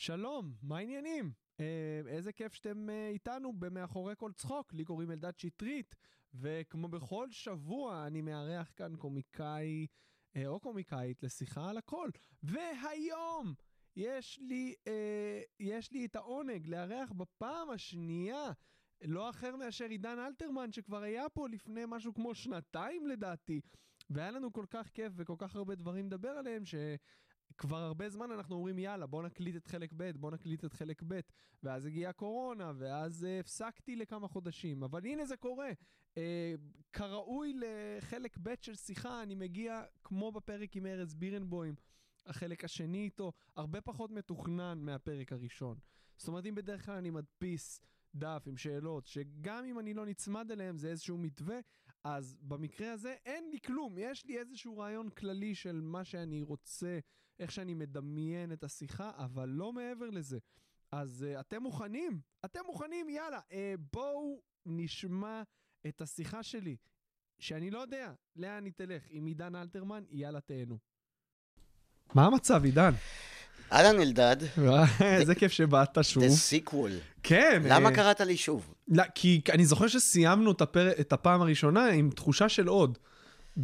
שלום, מה העניינים? אה, איזה כיף שאתם אה, איתנו במאחורי כל צחוק. לי קוראים אלדד שטרית, וכמו בכל שבוע אני מארח כאן קומיקאי אה, או קומיקאית לשיחה על הכל. והיום יש לי, אה, יש לי את העונג לארח בפעם השנייה לא אחר מאשר עידן אלתרמן, שכבר היה פה לפני משהו כמו שנתיים לדעתי. והיה לנו כל כך כיף וכל כך הרבה דברים לדבר עליהם, שכבר הרבה זמן אנחנו אומרים, יאללה, בוא נקליט את חלק ב', בוא נקליט את חלק ב', ואז הגיעה הקורונה, ואז uh, הפסקתי לכמה חודשים, אבל הנה זה קורה. Uh, כראוי לחלק ב' של שיחה, אני מגיע, כמו בפרק עם ארז בירנבוים, החלק השני איתו, הרבה פחות מתוכנן מהפרק הראשון. זאת אומרת, אם בדרך כלל אני מדפיס דף עם שאלות, שגם אם אני לא נצמד אליהם זה איזשהו מתווה, אז במקרה הזה אין לי כלום. יש לי איזשהו רעיון כללי של מה שאני רוצה, איך שאני מדמיין את השיחה, אבל לא מעבר לזה. אז uh, אתם מוכנים? אתם מוכנים? יאללה, uh, בואו נשמע את השיחה שלי, שאני לא יודע לאן היא תלך, עם עידן אלתרמן, יאללה תהנו. מה המצב, עידן? אהלן אלדד. איזה כיף שבאת שוב. The sequel. כן. למה קראת לי שוב? לא, כי אני זוכר שסיימנו. את הפעם הראשונה עם תחושה של עוד.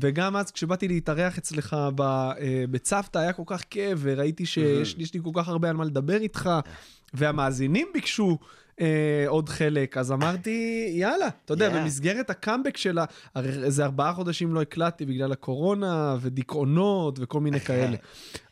וגם אז כשבאתי להתארח אצלך ב, אה, בצוותא היה כל כך כיף, וראיתי שיש לי כל כך הרבה על מה לדבר איתך, והמאזינים ביקשו אה, עוד חלק, אז אמרתי, יאללה, אתה יודע, yeah. במסגרת הקאמבק שלה, איזה ארבעה חודשים לא הקלטתי בגלל הקורונה, ודיכאונות וכל מיני כאלה.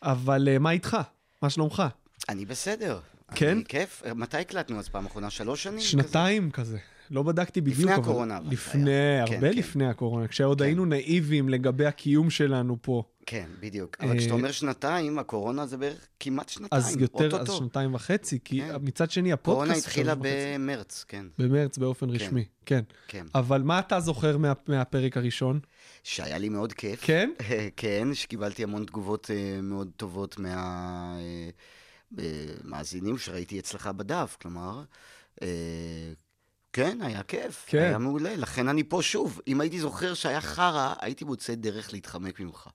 אבל אה, מה איתך? מה שלומך? אני בסדר. כן? אני כיף. מתי הקלטנו אז פעם אחרונה? שלוש שנים? שנתיים כזה. כזה. לא בדקתי בדיוק. לפני הקורונה. אבל לפני, היה. הרבה כן, לפני כן. הקורונה, כשעוד כן. היינו נאיבים לגבי הקיום שלנו פה. כן, בדיוק. אבל כשאתה אומר שנתיים, הקורונה זה בערך כמעט שנתיים. אז יותר, אז שנתיים וחצי, כי כן. מצד שני, הפודקאסט... קורונה התחילה במרץ, כן. במרץ באופן כן. רשמי, כן. כן. אבל מה אתה זוכר מה, מהפרק הראשון? שהיה לי מאוד כיף. כן? כן, שקיבלתי המון תגובות uh, מאוד טובות מהמאזינים uh, שראיתי אצלך בדף, כלומר, כן, היה כיף, כן. היה מעולה, לכן אני פה שוב. אם הייתי זוכר שהיה חרא, הייתי מוצא דרך להתחמק ממך.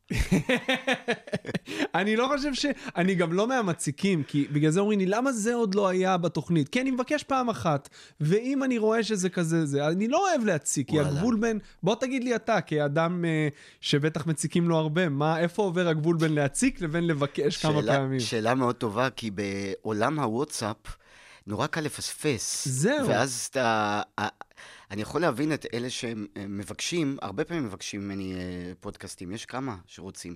אני לא חושב ש... אני גם לא מהמציקים, כי בגלל זה אומרים לי, למה זה עוד לא היה בתוכנית? כי אני מבקש פעם אחת, ואם אני רואה שזה כזה זה, אני לא אוהב להציק, כי הגבול בין... בוא תגיד לי אתה, כאדם uh, שבטח מציקים לו הרבה, מה, איפה עובר הגבול בין להציק לבין לבקש שאלה, כמה פעמים? שאלה מאוד טובה, כי בעולם הוואטסאפ... נורא קל לפספס. זהו. ואז אתה... אני יכול להבין את אלה שמבקשים, הרבה פעמים מבקשים ממני אה, פודקאסטים, יש כמה שרוצים.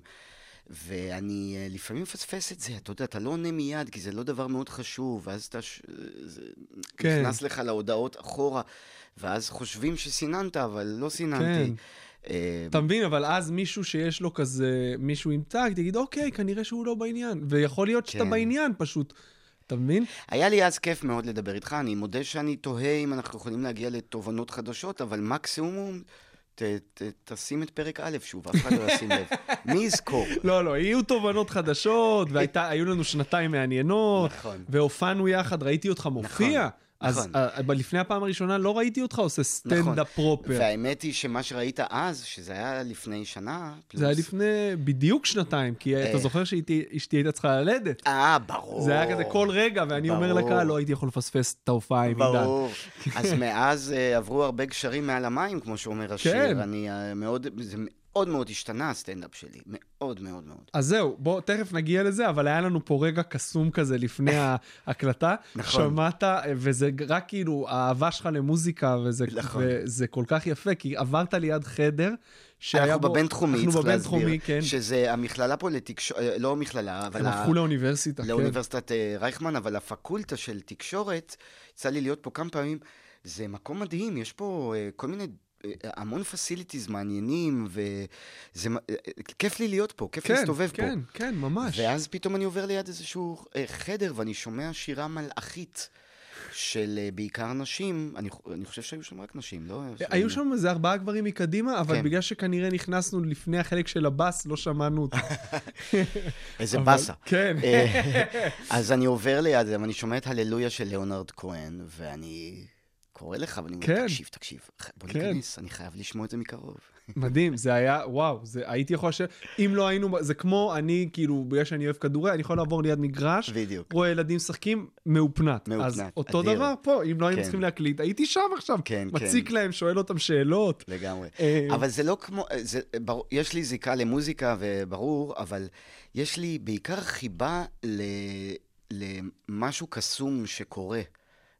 ואני אה, לפעמים מפספס את זה, אתה יודע, אתה לא עונה מיד, כי זה לא דבר מאוד חשוב, ואז אתה ש... כן. נכנס לך להודעות אחורה, ואז חושבים שסיננת, אבל לא סיננתי. כן. אה, אתה מבין, אבל אז מישהו שיש לו כזה, מישהו עם טאג, תגיד, אוקיי, כנראה שהוא לא בעניין. ויכול להיות שאתה כן. בעניין, פשוט אתה מבין? היה לי אז כיף מאוד לדבר איתך, אני מודה שאני תוהה אם אנחנו יכולים להגיע לתובנות חדשות, אבל מקסימום... ת, ת, תשים את פרק א' שוב, אף אחד לא ישים לב. מי יזכור? לא, לא, יהיו תובנות חדשות, והיו לנו שנתיים מעניינות, נכון. והופענו יחד, ראיתי אותך מופיע. נכון. אז נכון. uh, לפני הפעם הראשונה לא ראיתי אותך עושה סטנדאפ נכון. פרופר. והאמת היא שמה שראית אז, שזה היה לפני שנה, פלוס... זה היה לפני בדיוק שנתיים, כי אתה זוכר שאשתי הייתה צריכה ללדת. אה, ברור. זה היה כזה כל רגע, ואני ברור. אומר לקהל, לא הייתי יכול לפספס את ההופעה עם עידן. ברור. אז מאז uh, עברו הרבה גשרים מעל המים, כמו שאומר השיר. כן. אני uh, מאוד... זה מאוד מאוד השתנה הסטנדאפ שלי, מאוד מאוד מאוד. אז זהו, בוא, תכף נגיע לזה, אבל היה לנו פה רגע קסום כזה לפני ההקלטה. נכון. שמעת, וזה רק כאילו האהבה שלך למוזיקה, וזה, נכון. וזה כל כך יפה, כי עברת ליד חדר. שהיה אנחנו בבינתחומי, צריך להסביר, כן. שזה המכללה פה לתקשורת, אה, לא מכללה, אבל... הם הפכו לאוניברסיטה, כן. לאוניברסיטת אה, רייכמן, אבל הפקולטה של תקשורת, יצא לי להיות פה כמה פעמים, זה מקום מדהים, יש פה אה, כל מיני המון פסיליטיז מעניינים, וזה כיף לי להיות פה, כיף כן, להסתובב כן, פה. כן, כן, ממש. ואז פתאום אני עובר ליד איזשהו אה, חדר, ואני שומע שירה מלאכית. של אה, בעיקר נשים, אני, אני חושב שהיו שם רק נשים, לא? היו שם איזה ארבעה גברים מקדימה, אבל כן. בגלל שכנראה נכנסנו לפני החלק של הבאס, לא שמענו אותו. איזה אבל, באסה. כן. אה, אז אני עומר ליד זה, ואני שומע את הללויה של ליאונרד כהן, ואני קורא לך, ואני אומר, כן. תקשיב, תקשיב, בוא כן. ניכנס, אני חייב לשמוע את זה מקרוב. מדהים, זה היה, וואו, זה, הייתי יכול לשבת, אם לא היינו, זה כמו אני, כאילו, בגלל שאני אוהב כדורגל, אני יכול לעבור ליד מגרש, בדיוק. רואה ילדים משחקים, מאופנת. מאופנת, אז אותו אדיר. דבר פה, אם לא היינו כן. צריכים להקליט, הייתי שם עכשיו, כן, מציק כן. להם, שואל אותם שאלות. לגמרי. אה, אבל זה לא כמו, זה, ברור, יש לי זיקה למוזיקה, וברור, אבל יש לי בעיקר חיבה ל, למשהו קסום שקורה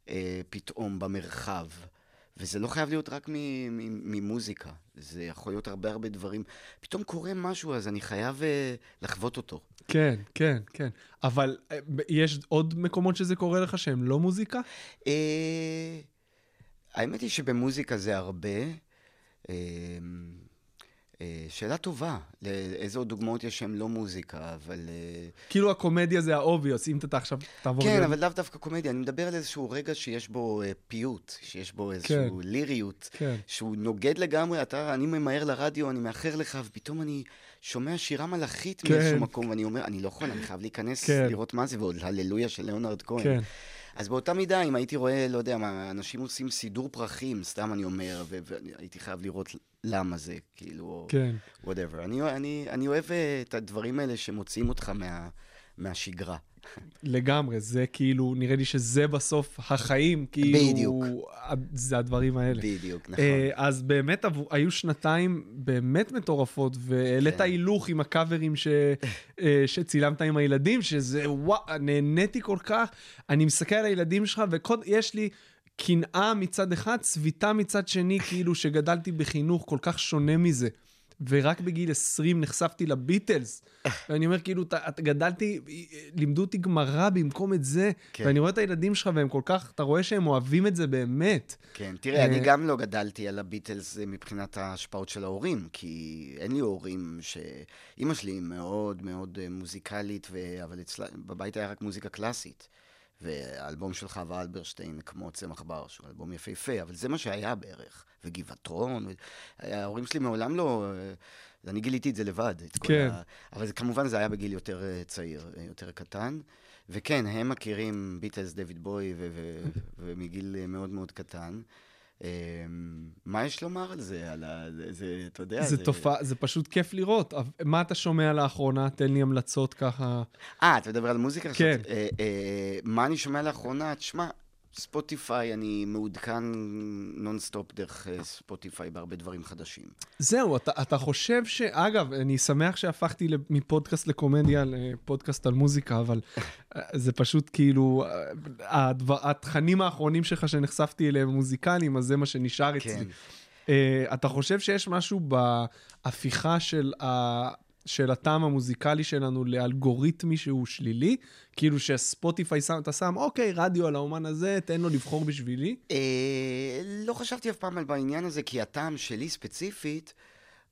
אה, פתאום במרחב. וזה לא חייב להיות רק ממוזיקה, זה יכול להיות הרבה הרבה דברים. פתאום קורה משהו, אז אני חייב אה, לחוות אותו. כן, כן, כן. אבל אה, יש עוד מקומות שזה קורה לך שהם לא מוזיקה? אה, האמת היא שבמוזיקה זה הרבה. אה, שאלה טובה, לאיזה עוד דוגמאות יש שהן לא מוזיקה, אבל... אה, כאילו הקומדיה זה ה obvious, אם אתה עכשיו תעבור... כן, אבל לאו דווקא קומדיה, אני מדבר על איזשהו רגע שיש בו אה, פיוט, שיש בו איזשהו ליריות, כן. שהוא נוגד לגמרי, אתה, אני ממהר לרדיו, אני מאחר לך, ופתאום אני שומע שירה מלאכית כן. מאיזשהו מקום, ואני אומר, אני לא יכול, אני חייב להיכנס, כן. לראות מה זה, ועוד הללויה של ליאונרד כהן. כן. אז באותה מידה, אם הייתי רואה, לא יודע מה, אנשים עושים סידור פרחים, סתם אני אומר, והייתי חייב לראות מה זה, כאילו, כן. whatever. אני, אני, אני אוהב אה, את הדברים האלה שמוציאים אותך מה, מהשגרה. לגמרי, זה כאילו, נראה לי שזה בסוף החיים, כאילו... בדיוק. זה הדברים האלה. בדיוק, נכון. אה, אז באמת היו שנתיים באמת מטורפות, והעלית כן. הילוך עם הקאברים ש- אה, שצילמת עם הילדים, שזה וואו, נהניתי כל כך. אני מסתכל על הילדים שלך, ויש לי קנאה מצד אחד, צביטה מצד שני, כאילו שגדלתי בחינוך כל כך שונה מזה. ורק בגיל 20 נחשפתי לביטלס. ואני אומר, כאילו, אתה, אתה גדלתי, לימדו אותי גמרא במקום את זה, כן. ואני רואה את הילדים שלך והם כל כך, אתה רואה שהם אוהבים את זה באמת. כן, תראה, אני אה, גם לא גדלתי על הביטלס אה, מבחינת ההשפעות של ההורים, כי אין לי הורים ש... אימא שלי מאוד מאוד אה, מוזיקלית, ו... אבל אצלה, בבית היה רק מוזיקה קלאסית. והאלבום של חווה אלברשטיין, כמו צמח בר, שהוא אלבום יפהפה, אבל זה מה שהיה בערך. וגבעתרון. ההורים שלי מעולם לא... אה, אני גיליתי את זה לבד. את כל כן. ה... אבל זה, כמובן זה היה בגיל יותר אה, צעיר, אה, יותר קטן. וכן, הם מכירים ביטלס, דויד בוי, ומגיל מאוד מאוד קטן. אה, מה יש לומר על זה? על ה... זה, זה, אתה יודע, זה תופעה, זה פשוט כיף לראות. מה אתה שומע לאחרונה? תן לי המלצות ככה. אה, אתה מדבר על מוזיקה? כן. אה, אה, מה אני שומע לאחרונה? תשמע, ספוטיפיי, אני מעודכן נונסטופ דרך אה, ספוטיפיי בהרבה דברים חדשים. זהו, אתה, אתה חושב ש... אגב, אני שמח שהפכתי מפודקאסט לקומדיה לפודקאסט על מוזיקה, אבל אה, זה פשוט כאילו, אה, הדבר, התכנים האחרונים שלך שנחשפתי אליהם מוזיקליים, אז זה מה שנשאר כן. אצלי. Uh, אתה חושב שיש משהו בהפיכה של, ה... של הטעם המוזיקלי שלנו לאלגוריתמי שהוא שלילי? כאילו שספוטיפיי שם, אתה שם, אוקיי, רדיו על האומן הזה, תן לו לבחור בשבילי? אה, לא חשבתי אף פעם על בעניין הזה, כי הטעם שלי ספציפית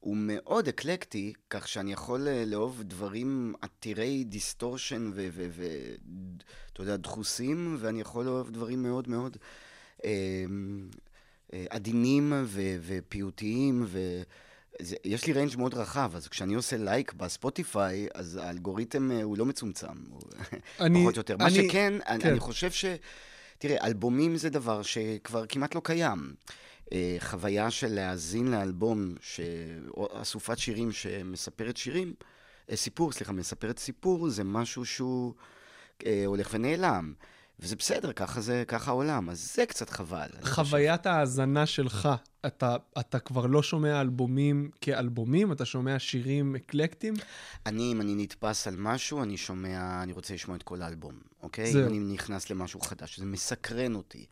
הוא מאוד אקלקטי, כך שאני יכול אה, לאהוב דברים עתירי distortion ואתה יודע, דחוסים, ואני יכול לאהוב דברים מאוד מאוד אה, אה, עדינים ופיוטיים, ו... זה, יש לי range מאוד רחב, אז כשאני עושה like בספוטיפיי, אז האלגוריתם אה, הוא לא מצומצם, הוא אני- פחות או יותר. מה אני- שכן, אני, כן. אני חושב ש... תראה, אלבומים זה דבר שכבר כמעט לא קיים. אה, חוויה של להאזין לאלבום, ש... אסופת שירים שמספרת שירים, אה, סיפור, סליחה, מספרת סיפור, זה משהו שהוא הולך ונעלם. וזה בסדר, ככה זה, ככה העולם, אז זה קצת חבל. חוויית ההאזנה שלך, אתה, אתה כבר לא שומע אלבומים כאלבומים, אתה שומע שירים אקלקטיים? אני, אם אני נתפס על משהו, אני שומע, אני רוצה לשמוע את כל האלבום, אוקיי? זהו. אם אני נכנס למשהו חדש, זה מסקרן אותי.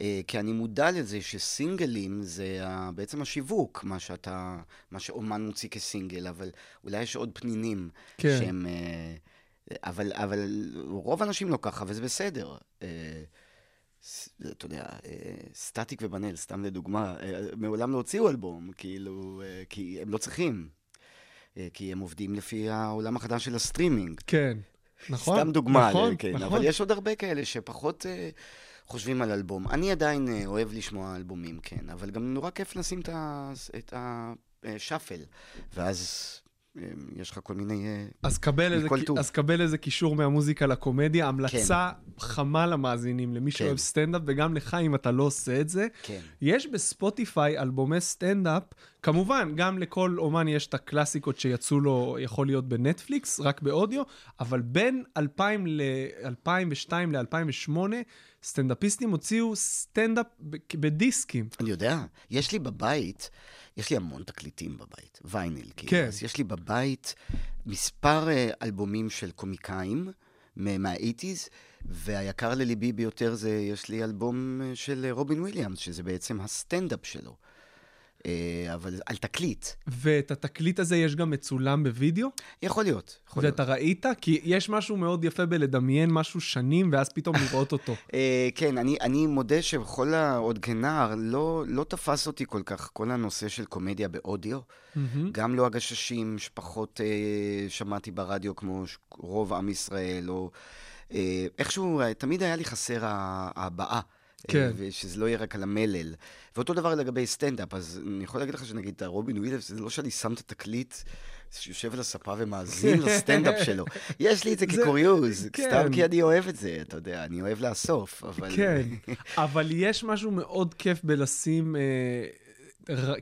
אה, כי אני מודע לזה שסינגלים זה בעצם השיווק, מה שאתה, מה שאומן מוציא כסינגל, אבל אולי יש עוד פנינים כן. שהם... אבל, אבל רוב האנשים לא ככה, וזה בסדר. אה, אתה יודע, אה, סטטיק ובנאל, סתם לדוגמה, אה, מעולם לא הוציאו אלבום, כאילו, כי הם לא צריכים. כי הם עובדים לפי העולם החדש של הסטרימינג. כן. נכון, סתם דוגמה, נכון, כן, נכון. אבל יש עוד הרבה כאלה שפחות חושבים על אלבום. אני עדיין אוהב לשמוע אלבומים, כן, אבל גם נורא כיף לשים את ה shuffle, ואז יש לך כל מיני... אה, אז קבל, איזה. אז קבל איזה קישור מהמוזיקה לקומדיה, המלצה חמה למאזינים, למי כן. שאוהב סטנדאפ, וגם לך אם אתה לא עושה את זה. כן. יש בספוטיפיי אלבומי סטנדאפ, כמובן, גם לכל אומן יש את הקלאסיקות שיצאו לו, יכול להיות בנטפליקס, רק באודיו, אבל בין 2000 ל- 2002 ל-2008, סטנדאפיסטים הוציאו סטנדאפ בדיסקים. אני יודע, יש לי בבית, יש לי המון תקליטים בבית, וייניל, כאילו. כן. אז יש לי בבית מספר אה, אלבומים של קומיקאים מה- 80's, והיקר לליבי ביותר זה, יש לי אלבום אה, של אה, רובין וויליאמס, שזה בעצם הסטנדאפ שלו. אה, אבל על תקליט. ואת התקליט הזה יש גם מצולם בווידאו, יכול להיות, יכול להיות. ואתה ראית? כי יש משהו מאוד יפה בלדמיין משהו שנים, ואז פתאום לראות אותו. אה, כן, אני, אני מודה שבכל ה... עוד כנער, לא, לא תפס אותי כל כך כל הנושא של קומדיה באודיו. גם לא הגששים שפחות אה, שמעתי ברדיו כמו רוב עם ישראל, או אה, איכשהו, אה, תמיד היה לי חסר ה- ההבעה. כן. אה, ושזה לא יהיה רק על המלל. ואותו דבר לגבי סטנדאפ, אז אני יכול להגיד לך שנגיד, את הרובין וויליאמס, זה לא שאני שם את התקליט, שיושב על הספה ומאזין לסטנדאפ שלו. יש לי את זה כקוריוז, כן. סתם כי אני אוהב את זה, אתה יודע, אני אוהב לאסוף, אבל... כן, אבל יש משהו מאוד כיף בלשים אה,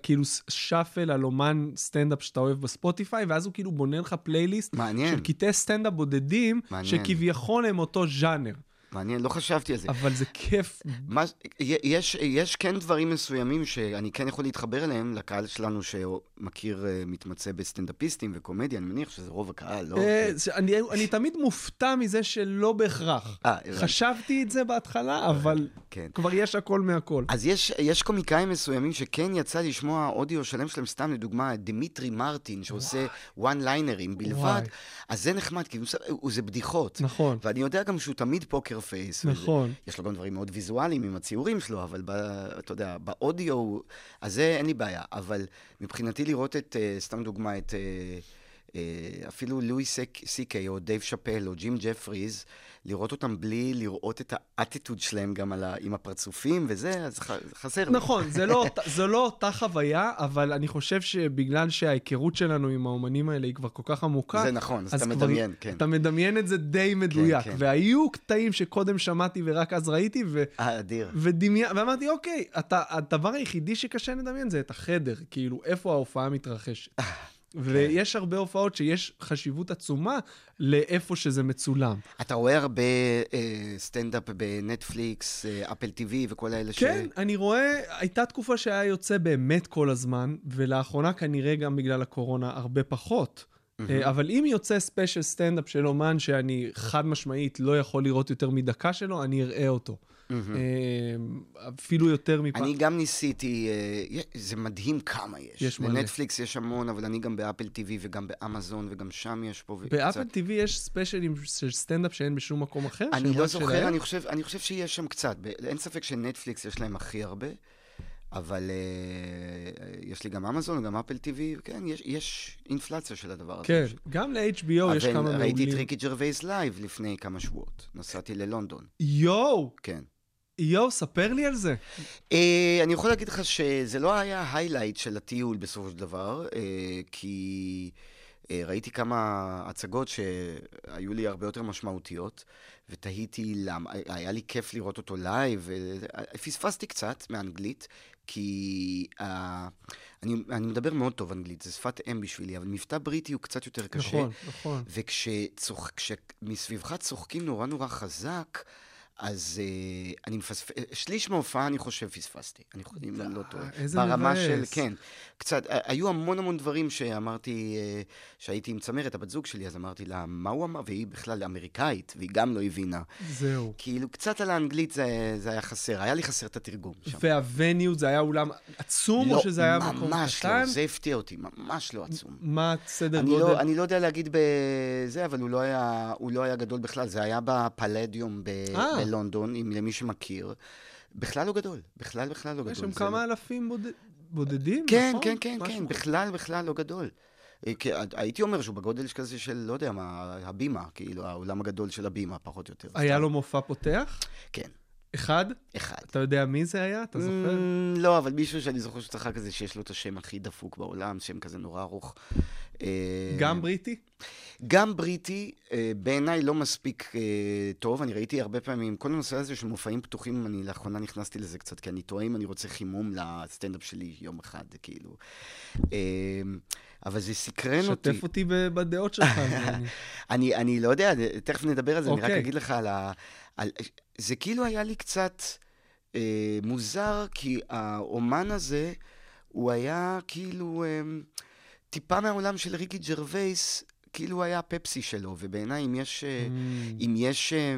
כאילו שאפל על אומן סטנדאפ שאתה אוהב בספוטיפיי, ואז הוא כאילו בונה לך פלייליסט מעניין, של קטעי סטנדאפ בודדים, מעניין. שכביכול הם אותו ז'אנר, מעניין, לא חשבתי על זה. אבל זה כיף. מה, יש, יש כן דברים מסוימים שאני כן יכול להתחבר אליהם, לקהל שלנו שמכיר, אה, מתמצא בסטנדאפיסטים וקומדיה, אני מניח שזה רוב הקהל, לא? אה, אני, אני תמיד מופתע מזה שלא בהכרח. אה. חשבתי את זה בהתחלה, אבל כן. כבר יש הכל מהכל. אז יש, יש קומיקאים מסוימים שכן יצא לשמוע אודיו שלם שלהם, סתם לדוגמה, דמיטרי מרטין, שעושה one-liner ים בלבד. אז זה נחמד, כי הוא, זה בדיחות. נכון, ואני יודע גם שהוא תמיד poker face. וזה- נכון. יש לו גם דברים מאוד ויזואליים עם הציורים שלו, אבל ב, אתה יודע, באודיו, אז זה אין לי בעיה. אבל מבחינתי לראות את, אה, סתם דוגמה, את אה, אפילו לואי סי-קיי או דייב שאפל או ג'ים ג'פריז, לראות אותם בלי לראות את האטיטוד שלהם גם ה, עם הפרצופים וזה, אז ח, חסר. נכון, זה לא, זו לא אותה חוויה, אבל אני חושב שבגלל שההיכרות שלנו עם האומנים האלה היא כבר כל כך עמוקה, זה נכון, אז, אז אתה כבר- מדמיין, כן. אתה מדמיין את זה די מדויק. כן. והיו קטעים שקודם שמעתי ורק אז ראיתי, ו... אה, אדיר. ודמיין, ואמרתי, אוקיי, אתה, הדבר היחידי שקשה לדמיין זה את החדר, כאילו, איפה ההופעה מתרחשת. כן. ויש הרבה הופעות שיש חשיבות עצומה לאיפה שזה מצולם. אתה רואה הרבה אה, סטנדאפ בנטפליקס, אה, אפל TV וכל האלה ש... כן, אני רואה, הייתה תקופה שהיה יוצא באמת כל הזמן, ולאחרונה כנראה גם בגלל הקורונה הרבה פחות. אה, אבל אם יוצא ספיישל סטנדאפ של אומן שאני חד משמעית לא יכול לראות יותר מדקה שלו, אני אראה אותו. אה, אפילו יותר מפעם. אני גם ניסיתי, אה, זה מדהים כמה יש. יש מלא. בנטפליקס יש המון, אבל אני גם באפל TV וגם באמזון וגם שם יש פה. באפל TV יש ספיישלים של סטנדאפ שאין בשום מקום אחר? אני לא זוכר? אני חושב, אני חושב שיש שם קצת. אין ספק שנטפליקס יש להם הכי הרבה, אבל אה, יש לי גם אמזון, גם אפל TV, כן, יש, יש אינפלציה של הדבר הזה. כן, גם ל-HBO יש כמה ראיתי את מעולים. ריקי ג'רווייס live לפני כמה שבועות. נסעתי ללונדון, יואו, כן. יואו, ספר לי על זה. אה, אני יכול להגיד לך שזה לא היה highlight של הטיול בסופו של דבר, אה, כי אה, ראיתי כמה הצגות שהיו לי הרבה יותר משמעותיות, ותהיתי למה, היה לי כיף לראות אותו live, פספסתי קצת מאנגלית, כי אה, אני, אני מדבר מאוד טוב אנגלית, זה שפת אם בשבילי, אבל מבטא בריטי הוא קצת יותר קשה. נכון, נכון. וכשמסביבך צוחקים נורא נורא חזק, אז uh, אני מפספס... שליש מההופעה, אני חושב, פספסתי. אני חושב, אם אני לא טועה. איזה ברמה מבאס. של, כן. קצת, אה, היו המון המון דברים שאמרתי, אה, שהייתי עם צמרת, הבת זוג שלי, אז אמרתי לה, מה הוא אמר? והיא בכלל אמריקאית, והיא גם לא הבינה. זהו. כאילו, קצת על האנגלית זה, זה היה חסר, היה לי חסר את התרגום שם. והווניו זה היה אולם עצום, או שזה היה מקום ממש קטן? לא, זה הפתיע אותי, ממש לא עצום. מה סדר גודל? לא, אני לא יודע להגיד בזה, אבל הוא לא היה, הוא לא היה גדול בכלל. זה היה בפלדיום ב- אה. בלונדון, אם למי שמכיר. בכלל לא גדול, בכלל בכלל לא גדול. יש שם כמה לא... אלפים בודד- בודדים, כן, נכון? כן, כן, כן. בכלל בכלל לא גדול. אה, הייתי אומר שהוא בגודל כזה של, לא יודע מה, הבימה, כאילו, האולם הגדול של הבימה, פחות או יותר. היה. לו מופע פותח? כן. אחד? אחד. אתה יודע מי זה היה? אתה זוכר? Mm, לא, אבל מישהו שאני זוכר שצחק כזה שיש לו את השם הכי דפוק בעולם, שם כזה נורא ארוך. אה, גם בריטי? גם בריטי, אה, בעיניי לא מספיק אה, טוב. אני ראיתי הרבה פעמים, כל הנושא הזה של מופעים פתוחים, אני לאחרונה נכנסתי לזה קצת, כי אני טועה אם אני רוצה חימום לסטנדאפ שלי יום אחד, כאילו. אה, אבל זה סקרן אותי. שתף אותי בדעות שלך. אני- אני, לא יודע, תכף נדבר על זה, אני רק אוקיי. אגיד לך על ה... על, זה כאילו היה לי קצת אה, מוזר, כי האומן הזה, הוא היה כאילו אה, טיפה מהעולם של ריקי ג'רווייס, כאילו הוא היה הפפסי שלו, ובעיניי אם יש... אה, Mm, אם יש... אה,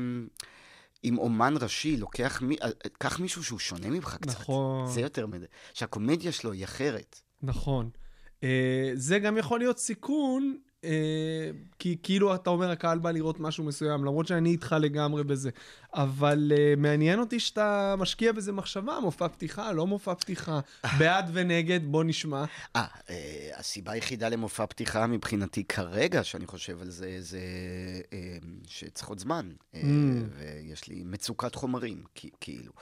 אם אומן ראשי לוקח... מי, אה, קח מישהו שהוא שונה ממך קצת. נכון. זה יותר מדי. שהקומדיה שלו היא אחרת. נכון. זה גם יכול להיות סיכון, כי כאילו אתה אומר, הקהל בא לראות משהו מסוים, למרות שאני איתך לגמרי בזה. אבל אה, מעניין אותי שאתה משקיע בזה מחשבה, מופע פתיחה, לא מופע פתיחה, בעד ונגד, בוא נשמע. אה, אה, הסיבה היחידה למופע פתיחה מבחינתי כרגע, שאני חושב על זה, זה אה, שצריך עוד זמן. אה, Mm. ויש לי מצוקת חומרים, כאילו.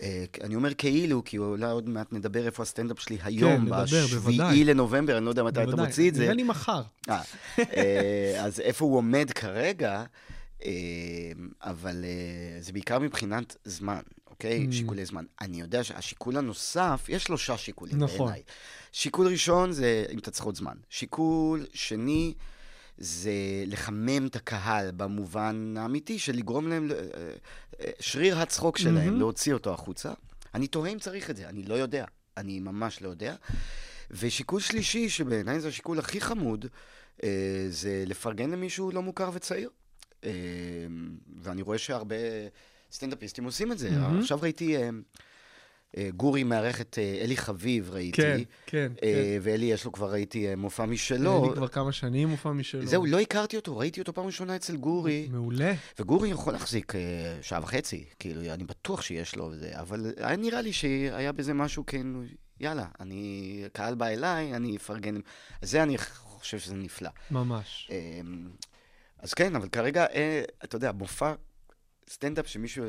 אה, אני אומר כאילו, כי אולי עוד מעט נדבר איפה הסטנדאפ שלי היום, נדבר, בוודאי. בשביעי לנובמבר, אני לא יודע מתי אתה. מוציא את זה. נראה לי מחר. אה, אה, אז איפה הוא עומד כרגע, אבל זה בעיקר מבחינת זמן, אוקיי? Mm. שיקולי זמן. אני יודע שהשיקול הנוסף, יש שלושה שיקולים נכון. בעיניי. שיקול ראשון זה אם אתה צריך עוד זמן. שיקול שני זה לחמם את הקהל במובן האמיתי של לגרום להם, ל- אה, אה, שריר הצחוק שלהם, מהמם. להוציא אותו החוצה. אני תוהה אם צריך את זה, אני לא יודע. אני ממש לא יודע. ושיקול שלישי, שבעיניי זה השיקול הכי חמוד, אה, זה לפרגן למישהו לא מוכר וצעיר. אה, ואני רואה שהרבה סטנדאפיסטים עושים את זה. מהמם. עכשיו ראיתי, אה, אה, גורי מארח את אה, אלי חביב, ראיתי. כן, כן, כן. אה, ואלי, יש לו כבר, ראיתי, אה, מופע משלו. לי כבר כמה שנים מופע משלו. זהו, לא הכרתי אותו, ראיתי אותו פעם ראשונה אצל גורי. מעולה. וגורי יכול להחזיק אה, שעה וחצי, כאילו, אני בטוח שיש לו זה, אבל היה נראה לי שהיה בזה משהו, כן, יאללה, אני, קהל בא אליי, אני אפרגן. זה אני חושב שזה נפלא. ממש. אה, אז כן, אבל כרגע, אה, אתה יודע, מופע סטנדאפ שמישהו,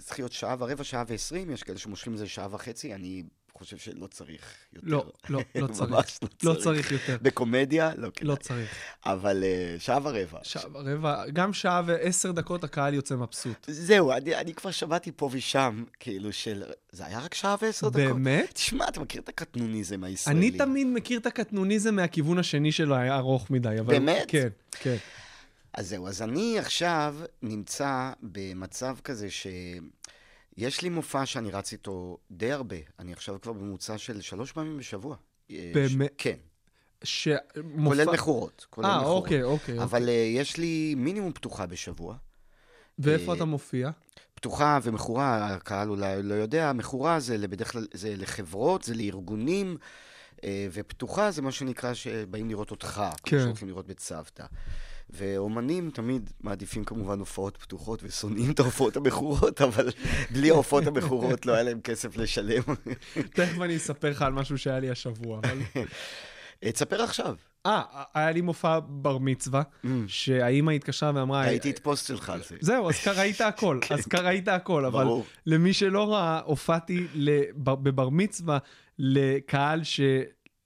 צריך להיות שעה ורבע, שעה ועשרים, יש כאלה שמושכים את זה שעה וחצי, אני חושב שלא צריך יותר. לא, לא, לא צריך. ממש לא צריך יותר. בקומדיה, לא כדאי. לא צריך. אבל אה, שעה ורבע. שעה ורבע, גם שעה ועשר דקות הקהל יוצא מבסוט. זהו, אני, אני כבר שמעתי פה ושם, כאילו של... זה היה רק שעה ועשר דקות. באמת? תשמע, אתה מכיר את הקטנוניזם הישראלי. אני תמיד מכיר את הקטנוניזם מהכיוון השני שלו, היה ארוך מדי, אבל... באמת? כן, כן. אז זהו, אז אני עכשיו נמצא במצב כזה ש... יש לי מופע שאני רץ איתו די הרבה. אני עכשיו כבר בממוצע של שלוש פעמים בשבוע. אה, באמת? ש... כן, ש... כולל מופע- מכורות. כולל אה, מכורות. אוקיי, אוקיי. אבל uh, יש לי מינימום פתוחה בשבוע. ואיפה אה, אתה מופיע? פתוחה ומכורה, הקהל אולי לא יודע, מכורה זה בדרך כלל, זה לחברות, זה לארגונים, אה, ופתוחה זה מה שנקרא שבאים לראות אותך, כן. כמו שהולכים לראות בצוותא. ואומנים תמיד מעדיפים כמובן הופעות פתוחות ושונאים את ההופעות המכורות, אבל בלי ההופעות המכורות לא היה להם כסף לשלם. תכף אני אספר לך על משהו שהיה לי השבוע, אבל... אה, תספר עכשיו. אה, היה לי מופע בר מצווה, Mm, שהאימא התקשרה ואמרה... ראיתי את פוסט שלך על זה. זהו, אז ככה ראית הכל, אז ככה ראית הכל, אבל. למי שלא ראה, הופעתי בבר מצווה לקהל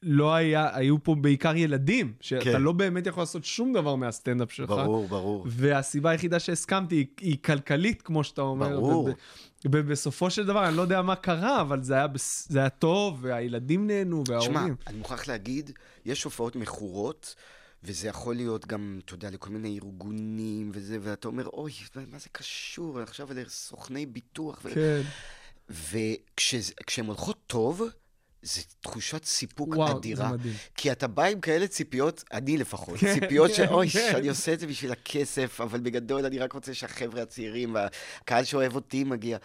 שלא היה, היו פה בעיקר ילדים, שאתה כן. לא באמת יכול לעשות שום דבר מהסטנדאפ שלך. ברור, ברור. והסיבה היחידה שהסכמתי היא, היא כלכלית, כמו שאתה אומר. ברור. וב- ובסופו של דבר, אני לא יודע מה קרה, אבל זה היה. זה היה טוב, והילדים נהנו, תשמע, וההורים. אני מוכרח להגיד, יש הופעות מכורות, וזה יכול להיות גם, אתה יודע, לכל מיני ארגונים וזה, ואתה אומר, אוי, מה זה קשור עכשיו אלה סוכני ביטוח. ו... כן, וכשהן הולכות טוב, זה תחושת סיפוק וואו, זה אדירה. מדהים. כי אתה בא עם כאלה ציפיות, אני לפחות, כן, ציפיות כן, שאוי, כן. שאני עושה את זה בשביל הכסף, אבל בגדול אני רק רוצה שהחבר'ה הצעירים והקהל שאוהב אותי מגיע.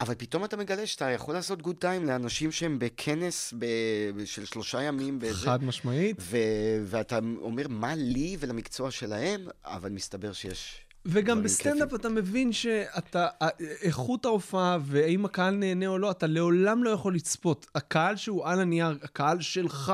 אבל פתאום אתה מגלה שאתה יכול לעשות גוד טיים לאנשים שהם בכנס ב- של שלושה ימים באיזה... חד משמעית. ו- ואתה אומר, מה לי ולמקצוע שלהם? אבל מסתבר שיש וגם בסטנדאפ. אתה מבין שאתה, איכות ההופעה והאם הקהל נהנה או לא, אתה לעולם לא יכול לצפות. הקהל שהוא על הנייר, הקהל שלך,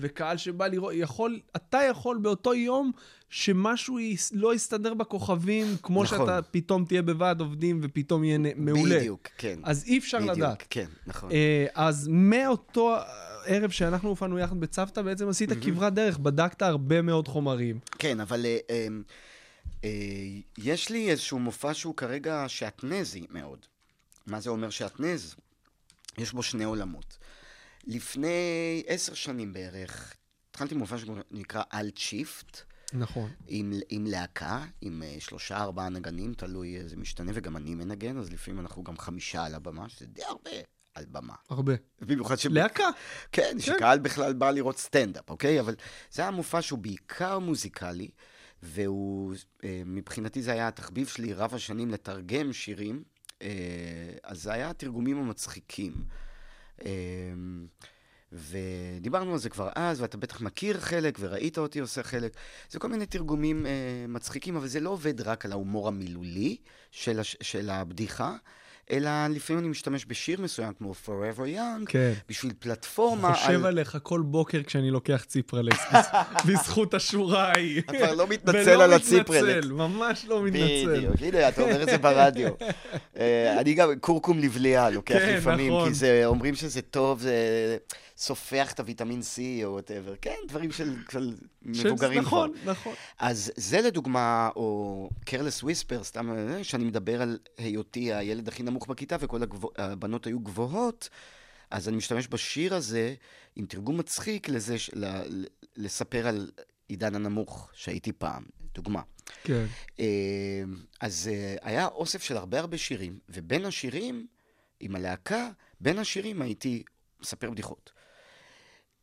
וקהל שבא לראות, יכול, אתה יכול באותו יום שמשהו יס- לא יסתדר בכוכבים, כמו נכון. שאתה פתאום תהיה בוועד עובדים ופתאום יהיה מעולה. בדיוק, כן. אז אי אפשר בדיוק, לדעת. כן, נכון. אה, אז מאותו ערב שאנחנו הופענו יחד בצוותא, בעצם עשית כברת דרך, בדקת הרבה מאוד חומרים. כן, אבל אה, אה, יש לי איזשהו מופע שהוא כרגע שעטנזי מאוד. מה זה אומר שעטנז? יש בו שני עולמות. לפני עשר שנים בערך, התחלתי מופע שנקרא אלט שיפט, נכון. עם, עם להקה, עם אה, שלושה ארבעה נגנים, תלוי, אה, זה משתנה, וגם אני מנגן, אז לפעמים אנחנו גם חמישה על הבמה, שזה די הרבה על במה. הרבה. במיוחד ש... להקה. כן, שקהל בכלל בא לראות סטנדאפ, אוקיי? אבל זה היה מופע שהוא בעיקר מוזיקלי, והוא, אה, מבחינתי זה היה התחביב שלי רב השנים לתרגם שירים, אה, אז זה היה התרגומים המצחיקים. אה, ודיברנו על זה כבר אז, ואתה בטח מכיר חלק, וראית אותי עושה חלק. זה כל מיני תרגומים אה, מצחיקים, אבל זה לא עובד רק על ההומור המילולי של, הש, של הבדיחה, אלא לפעמים אני משתמש בשיר מסוים, כמו Forever Young, כן. בשביל פלטפורמה חושב עליך כל בוקר כשאני לוקח ציפרלקס, בז- בזכות השורה ההיא. אתה כבר לא מתנצל ולא על מתנצל, הציפרלקס. ממש לא מתנצל. בדיוק, הנה, אתה אומר את זה ברדיו. אה, אני גם קורקום לבליעה לוקח כן, לפעמים, נכון. כי זה, אומרים שזה טוב, זה סופח את הוויטמין C או whatever. כן, דברים של של מבוגרים. נכון, נכון. אז זה לדוגמה, או Careless Whisper, סתם, שאני מדבר על היותי הילד הכי נמוך בכיתה וכל הגבוה- הבנות היו גבוהות, אז אני משתמש בשיר הזה עם תרגום מצחיק לזה, ש- ל- ל- לספר על עידן הנמוך שהייתי פעם, דוגמה. כן. אה, אז אה, היה אוסף של הרבה הרבה שירים, ובין השירים, עם הלהקה, בין השירים הייתי מספר בדיחות.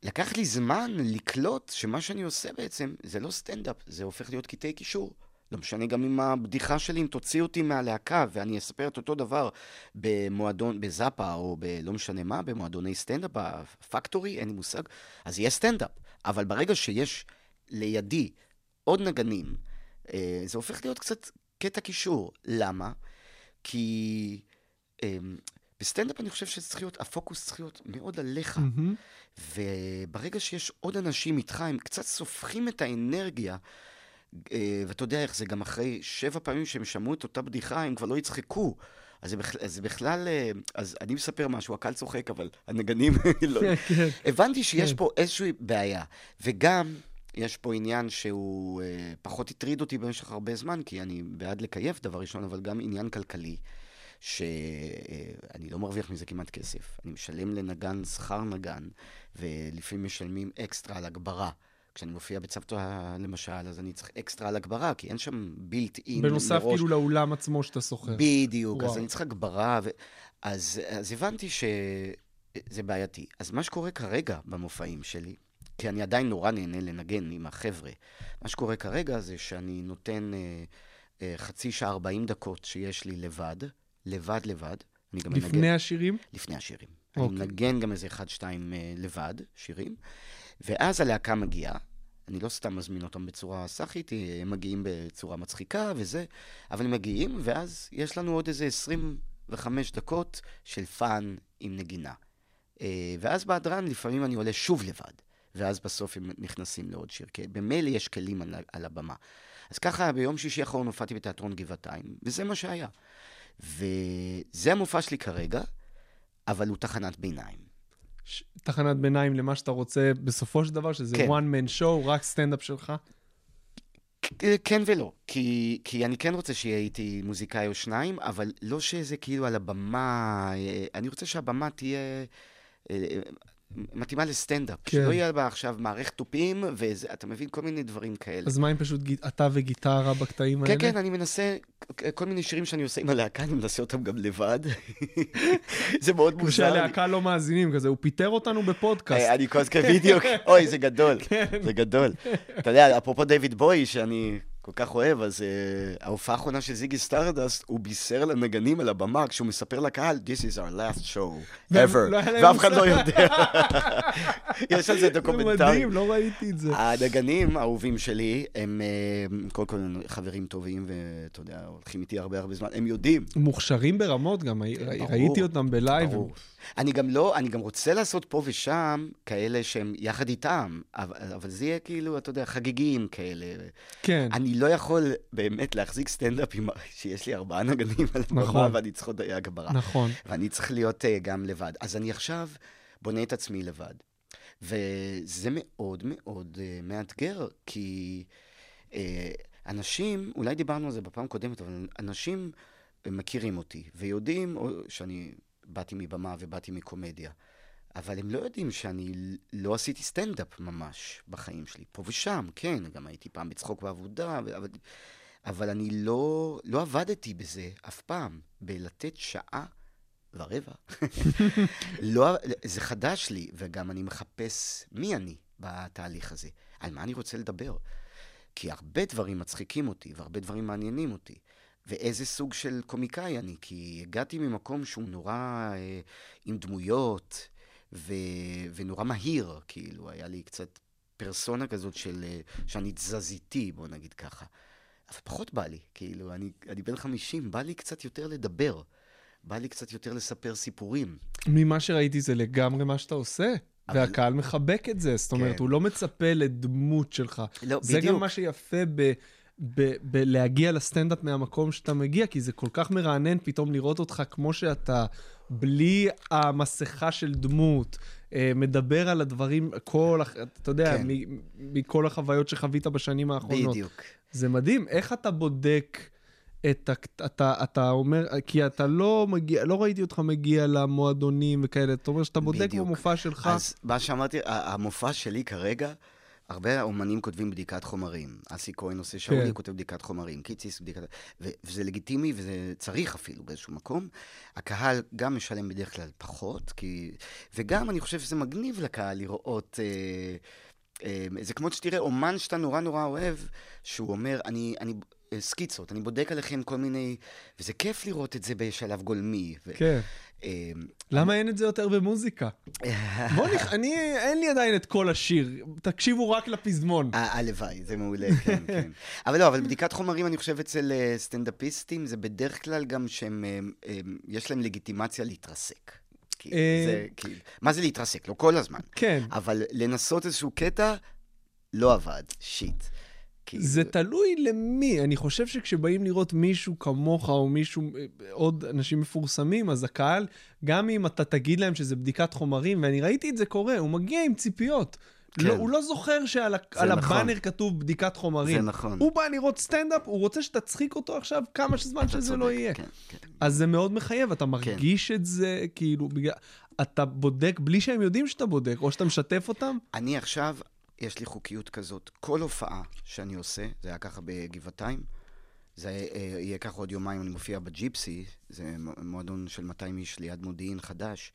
לקח לי זמן לקלוט שמה שאני עושה בעצם זה לא סטנדאפ, זה הופך להיות קטעי קישור. לא משנה גם אם הבדיחה שלי, אם תוציא אותי מהלהקה ואני אספר את אותו דבר במועדון, בזאפה או בלא משנה מה, במועדוני סטנדאפ, בפקטורי, אין לי מושג, אז יהיה סטנדאפ. אבל ברגע שיש לידי עוד נגנים, אה, זה הופך להיות קצת קטע קישור. למה? כי אה, בסטנדאפ אני חושב שצריך להיות, הפוקוס צריך להיות מאוד עליך. מהמם. וברגע שיש עוד אנשים איתך, הם קצת סופחים את האנרגיה, אה, ואתה יודע איך זה, גם אחרי שבע פעמים שהם שמעו את אותה בדיחה, הם כבר לא יצחקו. אז זה, בכ... אז זה בכלל, אה, אז אני מספר משהו, הקהל צוחק, אבל הנגנים לא... כן. הבנתי שיש כן. פה איזושהי בעיה. וגם, יש פה עניין שהוא אה, פחות הטריד אותי במשך הרבה זמן, כי אני בעד לקייף, דבר ראשון, אבל גם עניין כלכלי, שאני לא מרוויח מזה כמעט כסף. אני משלם לנגן שכר נגן, ולפעמים משלמים אקסטרה על הגברה. כשאני מופיע בצוותא, למשל, אז אני צריך אקסטרה על הגברה, כי אין שם בילט אין בנוסף כאילו לאולם עצמו שאתה שוכר. בדיוק, אז וואו. אני צריך הגברה, ו... אז, אז הבנתי שזה בעייתי. אז מה שקורה כרגע במופעים שלי, כי אני עדיין נורא נהנה לנגן עם החבר'ה, מה שקורה כרגע זה שאני נותן אה, אה, חצי שעה, 40 דקות שיש לי לבד, לבד לבד. אני גם מנגן. לפני השירים? לפני השירים. אוקיי. אני מנגן גם איזה אחד, שתיים אה, לבד, שירים, ואז הלהקה מגיעה. אני לא סתם מזמין אותם בצורה סאחית, אה, הם מגיעים בצורה מצחיקה וזה, אבל הם מגיעים, ואז יש לנו עוד איזה 25 דקות של fun עם נגינה. אה, ואז בהדרן לפעמים אני עולה שוב לבד, ואז בסוף הם נכנסים לעוד שיר, כי במילא יש כלים על, על הבמה. אז ככה, ביום שישי האחרון הופעתי בתיאטרון גבעתיים, וזה מה שהיה. וזה המופע שלי כרגע, אבל הוא תחנת ביניים. ש- תחנת ביניים למה שאתה רוצה בסופו של דבר, שזה כן. one man show, רק סטנדאפ שלך? כ- כן ולא, כי, כי אני כן רוצה שיהיה איתי מוזיקאי או שניים, אבל לא שזה כאילו על הבמה, אה, אני רוצה שהבמה תהיה אה, אה, מתאימה לסטנדאפ. כן. שלא יהיה בה עכשיו מערכת תופים, ואתה מבין כל מיני דברים כאלה. אז מה אם פשוט אתה וגיטרה בקטעים האלה? כן, כן, אני מנסה, כל מיני שירים שאני עושה עם הלהקה, אני מנסה אותם גם לבד. זה מאוד מוזר. לי. שהלהקה לא מאזינים כזה, הוא פיטר אותנו בפודקאסט. אה, אני כל הזמן, בדיוק, אוי, זה גדול, כן. זה גדול. אתה יודע, אפרופו דיוויד בוי, שאני כל כך אוהב, אז אה, ההופעה האחרונה של זיגי סטרדסט, הוא בישר לנגנים על הבמה כשהוא מספר לקהל, This is our last show ever, לא היה להם ואף אחד לא. יודע. יש על זה זה דוקומנטרי. מדהים, לא ראיתי את זה. הנגנים האהובים שלי, הם אה, קודם כל חברים טובים, ואתה יודע, הולכים איתי הרבה הרבה זמן, הם יודעים. מוכשרים ברמות גם, ראיתי אותם בלייב. אני גם לא, אני גם רוצה לעשות פה ושם כאלה שהם יחד איתם, אבל, אבל זה יהיה כאילו, אתה יודע, חגיגיים כאלה. כן, אני לא יכול באמת להחזיק סטנדאפ עם שיש לי ארבעה נגנים על הבמה, נכון. ואני צריך עוד הגברה. נכון. ואני צריך להיות אה, גם לבד. אז אני עכשיו בונה את עצמי לבד. וזה מאוד מאוד uh, מאתגר, כי uh, אנשים, אולי דיברנו על זה בפעם הקודמת, אבל אנשים מכירים אותי ויודעים שאני באתי מבמה ובאתי מקומדיה. אבל הם לא יודעים שאני לא עשיתי סטנדאפ ממש בחיים שלי. פה ושם, כן, גם הייתי פעם בצחוק ועבודה, ו- אבל, אבל אני לא, לא עבדתי בזה אף פעם, בלתת שעה ורבע. לא, זה חדש לי, וגם אני מחפש מי אני בתהליך הזה. על מה אני רוצה לדבר. כי הרבה דברים מצחיקים אותי, והרבה דברים מעניינים אותי. ואיזה סוג של קומיקאי אני, כי הגעתי ממקום שהוא נורא אה, עם דמויות, ו, ונורא מהיר, כאילו, היה לי קצת פרסונה כזאת של, אה, שאני תזזיתי, בוא נגיד ככה. אבל פחות בא לי, כאילו, אני, אני בן 50, בא לי קצת יותר לדבר. בא לי קצת יותר לספר סיפורים. ממה שראיתי זה לגמרי מה שאתה עושה. אבל- והקהל מחבק את זה, זאת אומרת, כן. הוא לא מצפה לדמות שלך. לא, זה בדיוק. גם מה שיפה ב... ב- בלהגיע לסטנדאפ מהמקום שאתה מגיע, כי זה כל כך מרענן פתאום לראות אותך כמו שאתה, בלי המסכה של דמות, אה, מדבר על הדברים, כל, אתה יודע, כן. מ- מכל החוויות שחווית בשנים האחרונות. בדיוק. זה מדהים, איך אתה בודק את. אתה, אתה אומר, כי אתה לא מגיע, לא ראיתי אותך מגיע למועדונים וכאלה, אתה אומר שאתה בודק בדיוק. במופע שלך. אז מה שאמרתי, המופע שלי כרגע, הרבה אומנים כותבים בדיקת חומרים. אסי כהן עושה שאולי כן. כותב בדיקת חומרים, קיציס בדיקת... ו- וזה לגיטימי וזה צריך אפילו באיזשהו מקום. הקהל גם משלם בדרך כלל פחות, כי... וגם אני חושב שזה מגניב לקהל לראות... אה, אה, זה כמו שתראה אומן שאתה נורא נורא אוהב, שהוא אומר, אני, אני, סקיצות, אני בודק עליכם כל מיני, וזה כיף לראות את זה בשלב גולמי. ו, כן. אה, למה אין את זה יותר במוזיקה? בוא נח... אני, אין לי עדיין את כל השיר, תקשיבו רק לפזמון. אה, הלוואי, זה מעולה, כן, כן. אבל לא, אבל בדיקת חומרים, אני חושב, אצל אה, סטנדאפיסטים, זה בדרך כלל גם שהם, אה, אה, יש להם לגיטימציה להתרסק. אה. זה, כי, מה זה להתרסק? לא כל הזמן. כן. אבל לנסות איזשהו קטע, לא עבד, שיט. כי זה תלוי למי. אני חושב שכשבאים לראות מישהו כמוך או מישהו, אה, עוד אנשים מפורסמים, אז הקהל, גם אם אתה תגיד להם שזה בדיקת חומרים, ואני ראיתי את זה קורה, הוא מגיע עם ציפיות. כן. לא, הוא לא זוכר שעל נכון. הבאנר כתוב בדיקת חומרים. זה נכון. הוא בא לראות סטנדאפ, הוא רוצה שתצחיק אותו עכשיו כמה זמן אתה שזה צודק, לא יהיה. כן, כן. אז זה מאוד מחייב, אתה מרגיש את זה, כאילו, בגלל... אתה בודק בלי שהם יודעים שאתה בודק, או שאתה משתף אותם? אני עכשיו, יש לי חוקיות כזאת. כל הופעה שאני עושה, זה היה ככה בגבעתיים, זה אה, יהיה ככה עוד יומיים, אני מופיע בג'יפסי, זה מועדון של 200 איש ליד מודיעין חדש.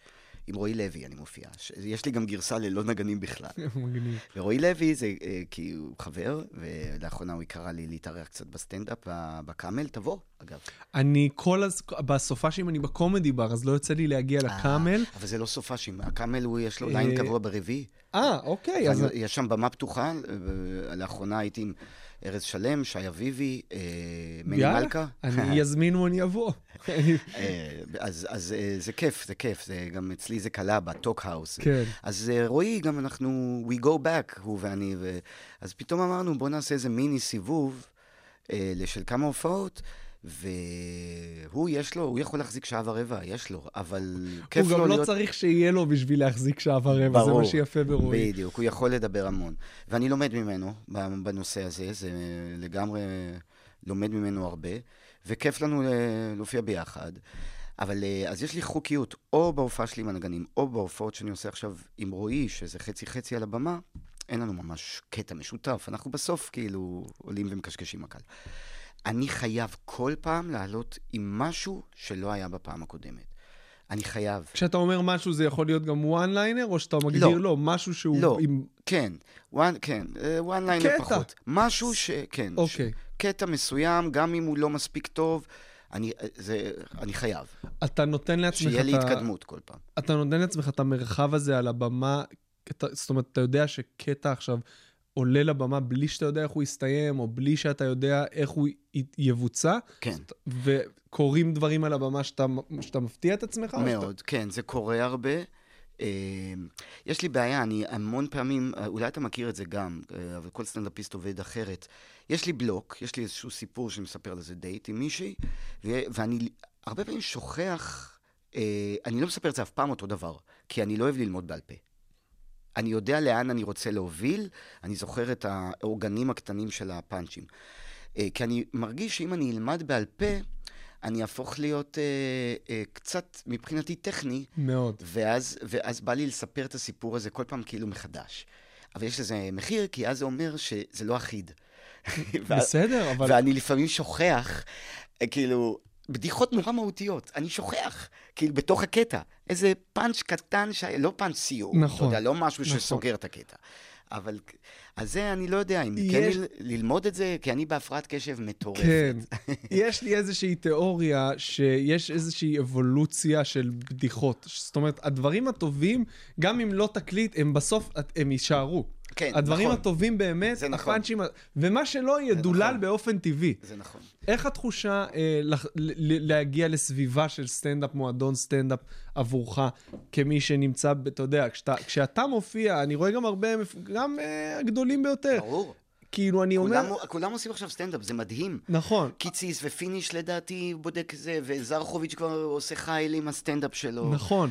עם רועי לוי אני מופיע. יש לי גם גרסה ללא נגנים בכלל. מגניב. ורועי לוי זה אה, כי הוא חבר, ולאחרונה הוא קרא לי להתארח קצת בסטנדאפ בקאמל, תבוא, אגב. אני כל הז... בסופ"שים אני בקומדי בר, אז לא יוצא לי להגיע לקאמל. אה, אבל זה לא סופ"שים, הקאמל הוא, יש לו אה, ליין קבוע ברביעי. אה, אוקיי, יש שם במה פתוחה, לאחרונה הייתי עם ארז שלם, שי אביבי, אה, מני מלכה. אני יזמין ואני אבוא. אה, אז, אה, זה כיף, זה כיף, זה גם אצלי זה קלה בטוק האוס. כן. אז רועי, גם אנחנו, we go back, הוא ואני. אז פתאום אמרנו, בוא נעשה איזה מיני סיבוב של כמה הופעות, והוא, יש לו, הוא יכול להחזיק שעה ורבע, יש לו, אבל כיף הוא לו גם לא להיות... צריך שיהיה לו בשביל להחזיק שעה ורבע, זה מה שיפה ברועי. בדיוק, הוא יכול לדבר המון. ואני לומד ממנו בנושא הזה, זה לגמרי לומד ממנו הרבה, וכיף לנו אה, להופיע ביחד. אבל אה, אז יש לי חוקיות, או בהופעה שלי עם הנגנים, או בהופעות שאני עושה עכשיו עם רועי, שזה חצי-חצי על הבמה, אין לנו ממש קטע משותף. אנחנו בסוף כאילו עולים ומקשקשים הקהל. אני חייב כל פעם לעלות עם משהו שלא היה בפעם הקודמת. אני חייב. כשאתה אומר משהו זה יכול להיות גם one liner, או שאתה מגדיר לא. לו משהו שהוא לא. עם... כן, one, כן, one liner קטע. פחות. משהו ש... כן. אוקיי. ש... קטע מסוים, גם אם הוא לא מספיק טוב, אני, זה, אני חייב. אתה נותן לעצמך שיהיה לי התקדמות כל פעם. אתה נותן לעצמך את המרחב הזה על הבמה, אתה, זאת אומרת, אתה יודע שקטע עכשיו עולה לבמה בלי שאתה יודע איך הוא יסתיים, או בלי שאתה יודע איך הוא יבוצע, כן, וקורים דברים על הבמה שאתה, שאתה מפתיע את עצמך? או שאתה- מאוד, כן, זה קורה הרבה. אה, יש לי בעיה, אני המון פעמים, אה, אולי אתה מכיר את זה גם, אה, אבל כל סטנדאפיסט עובד אחרת. יש לי בלוק, יש לי איזשהו סיפור שאני מספר על איזה דייט עם מישהי, ואני הרבה פעמים שוכח, אני לא מספר את זה אף פעם אותו דבר, כי אני לא אוהב ללמוד בעל פה. אני יודע לאן אני רוצה להוביל, אני זוכר את האורגנים הקטנים של הפאנצ'ים. אה, כי אני מרגיש שאם אני אלמד בעל פה, אני אהפוך להיות אה, אה, קצת, מבחינתי, טכני, מאוד. ואז, ואז בא לי לספר את הסיפור הזה כל פעם כאילו מחדש. אבל יש לזה מחיר, כי אז זה אומר שזה לא אחיד. בסדר, אבל... ואני לפעמים שוכח, אה, כאילו, בדיחות נורא מהותיות. אני שוכח, כאילו, בתוך הקטע. איזה פאנץ' קטן, ש... לא פאנץ' סיום. נכון, אתה יודע, לא משהו נכון. שסוגר את הקטע. אבל, אז זה, אני לא יודע, אם יש- כן ל- ללמוד את זה, כי אני בהפרעת קשב מטורפת. כן. יש לי איזושהי תיאוריה שיש איזושהי אבולוציה של בדיחות. זאת אומרת, הדברים הטובים, גם אם לא תקליט, הם בסוף, הם יישארו. כן, הדברים נכון. הטובים באמת, זה נכון. הפאנצ'ים, ומה שלא ידולל נכון. באופן טבעי. זה נכון. איך התחושה אה, לח- ל- ל- להגיע לסביבה של סטנדאפ, מועדון סטנדאפ עבורך, כמי שנמצא, אתה יודע, כשאתה, כשאתה מופיע, אני רואה גם הרבה, גם אה, הגדולים ביותר. ברור. כאילו, אני אומר... כולם, כולם עושים עכשיו סטנדאפ, זה מדהים. נכון, קיציס ופיניש לדעתי בודק זה, וזרחוביץ' כבר עושה חייל עם הסטנדאפ שלו. נכון.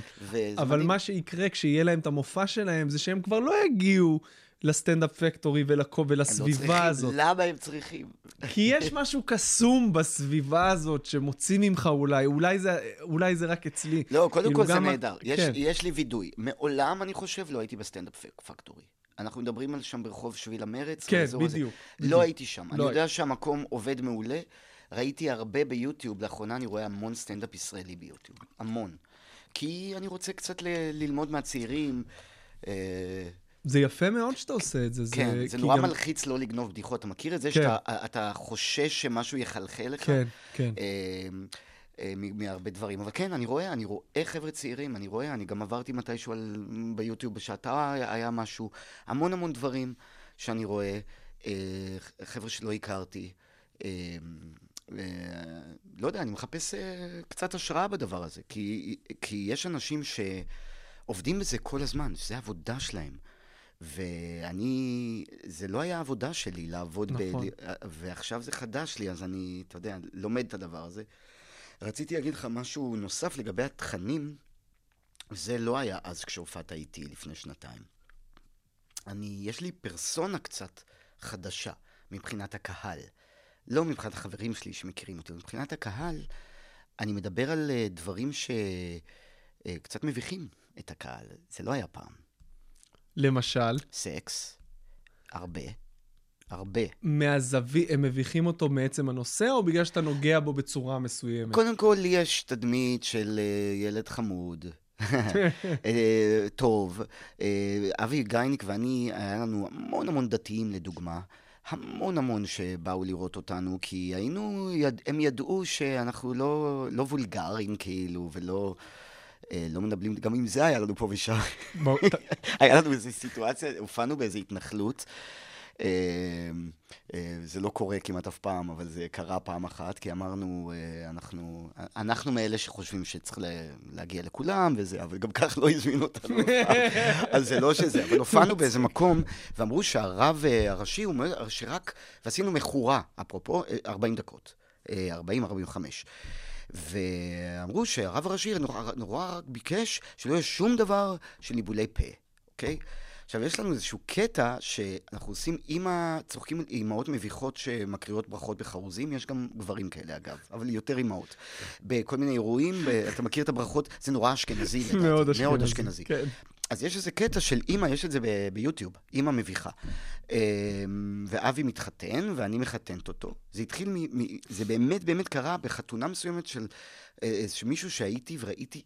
אבל מדהים. מה שיקרה כשיהיה להם את המופע שלהם, זה שהם כבר לא יגיעו לסטנדאפ פקטורי ולקו לא ולסביבה צריכים. הזאת. למה הם צריכים? כי יש משהו קסום בסביבה הזאת שמוציא ממך אולי, אולי זה, אולי זה רק אצלי. לא, קודם כאילו, כל זה נהדר. יש, כן. יש לי וידוי. מעולם, אני חושב, לא הייתי בסטנדאפ פק- פקטורי. אנחנו מדברים על שם ברחוב שביל המרץ. כן, באזור הזה. בדיוק. לא הייתי שם. אני לא יודע שהמקום עובד מעולה. ראיתי הרבה ביוטיוב, לאחרונה אני רואה המון סטנדאפ ישראלי ביוטיוב. המון. כי אני רוצה קצת ל- ללמוד מהצעירים. אה, זה יפה מאוד שאתה עושה את זה. כן, זה כי נורא גם- מלחיץ לא לגנוב בדיחות. אתה מכיר את זה כן. שאתה אתה חושש שמשהו יחלחל לך? כן, כן. אה, אה, מהרבה דברים. אבל כן, אני רואה, אני רואה חבר'ה צעירים, אני רואה, אני גם עברתי מתישהו על, ביוטיוב בשעתה היה, היה משהו, המון המון דברים שאני רואה, אה, חבר'ה שלא הכרתי. אה, לא יודע, אני מחפש אה, קצת השראה בדבר הזה, כי, כי יש אנשים שעובדים בזה כל הזמן, זה העבודה שלהם. ואני, זה לא היה העבודה שלי לעבוד נכון. ב... ועכשיו זה חדש לי, אז אני, אתה יודע, לומד את הדבר הזה. רציתי להגיד לך משהו נוסף לגבי התכנים, זה לא היה אז כשהופעת איתי לפני שנתיים. אני, יש לי פרסונה קצת חדשה מבחינת הקהל. לא מבחינת החברים שלי שמכירים אותי, מבחינת הקהל, אני מדבר על אה, דברים שקצת מביכים את הקהל. זה לא היה פעם. למשל, סקס, הרבה, הרבה. מהזווית, הם מביכים אותו מעצם הנושא, או בגלל שאתה נוגע בו בצורה מסוימת? קודם כל, לי יש תדמית של אה, ילד חמוד, אה, טוב. אה, אבי גייניק ואני, היה לנו המון המון דתיים, לדוגמה. המון המון שבאו לראות אותנו, כי היינו, יד, הם ידעו שאנחנו לא, לא וולגריים כאילו, ולא לא מדברים, גם עם זה היה לנו פה ושם. היה לנו איזו סיטואציה, הופענו באיזו התנחלות. אה, אה, זה לא קורה כמעט אף פעם, אבל זה קרה פעם אחת, כי אמרנו, אה, אנחנו, אנחנו מאלה שחושבים שצריך לה- להגיע לכולם וזה, אבל גם כך לא הזמינו אותנו אף פעם, אז זה לא שזה. אבל הופענו באיזה מקום, ואמרו שהרב אה, הראשי, הוא אומר שרק, ועשינו מכורה, אפרופו, אה, 40 דקות, 40-45. ואמרו שהרב הראשי נורא, נורא רק ביקש שלא יהיה שום דבר של ניבולי פה, אוקיי? עכשיו, יש לנו איזשהו קטע שאנחנו עושים אימא, צוחקים על אימהות מביכות שמקריאות ברכות בחרוזים, יש גם גברים כאלה אגב, אבל יותר אימהות. בכל מיני אירועים, ב- אתה מכיר את הברכות, זה נורא אשכנזי לדעתי. מאוד אשכנזי. מאוד אשכנזי. כן. אז יש איזה קטע של אימא, יש את זה ב- ביוטיוב, אימא מביכה. אמ, ואבי מתחתן, ואני מחתנת אותו. זה התחיל מ... מ- זה באמת באמת קרה בחתונה מסוימת של אה, איזה מישהו שהייתי וראיתי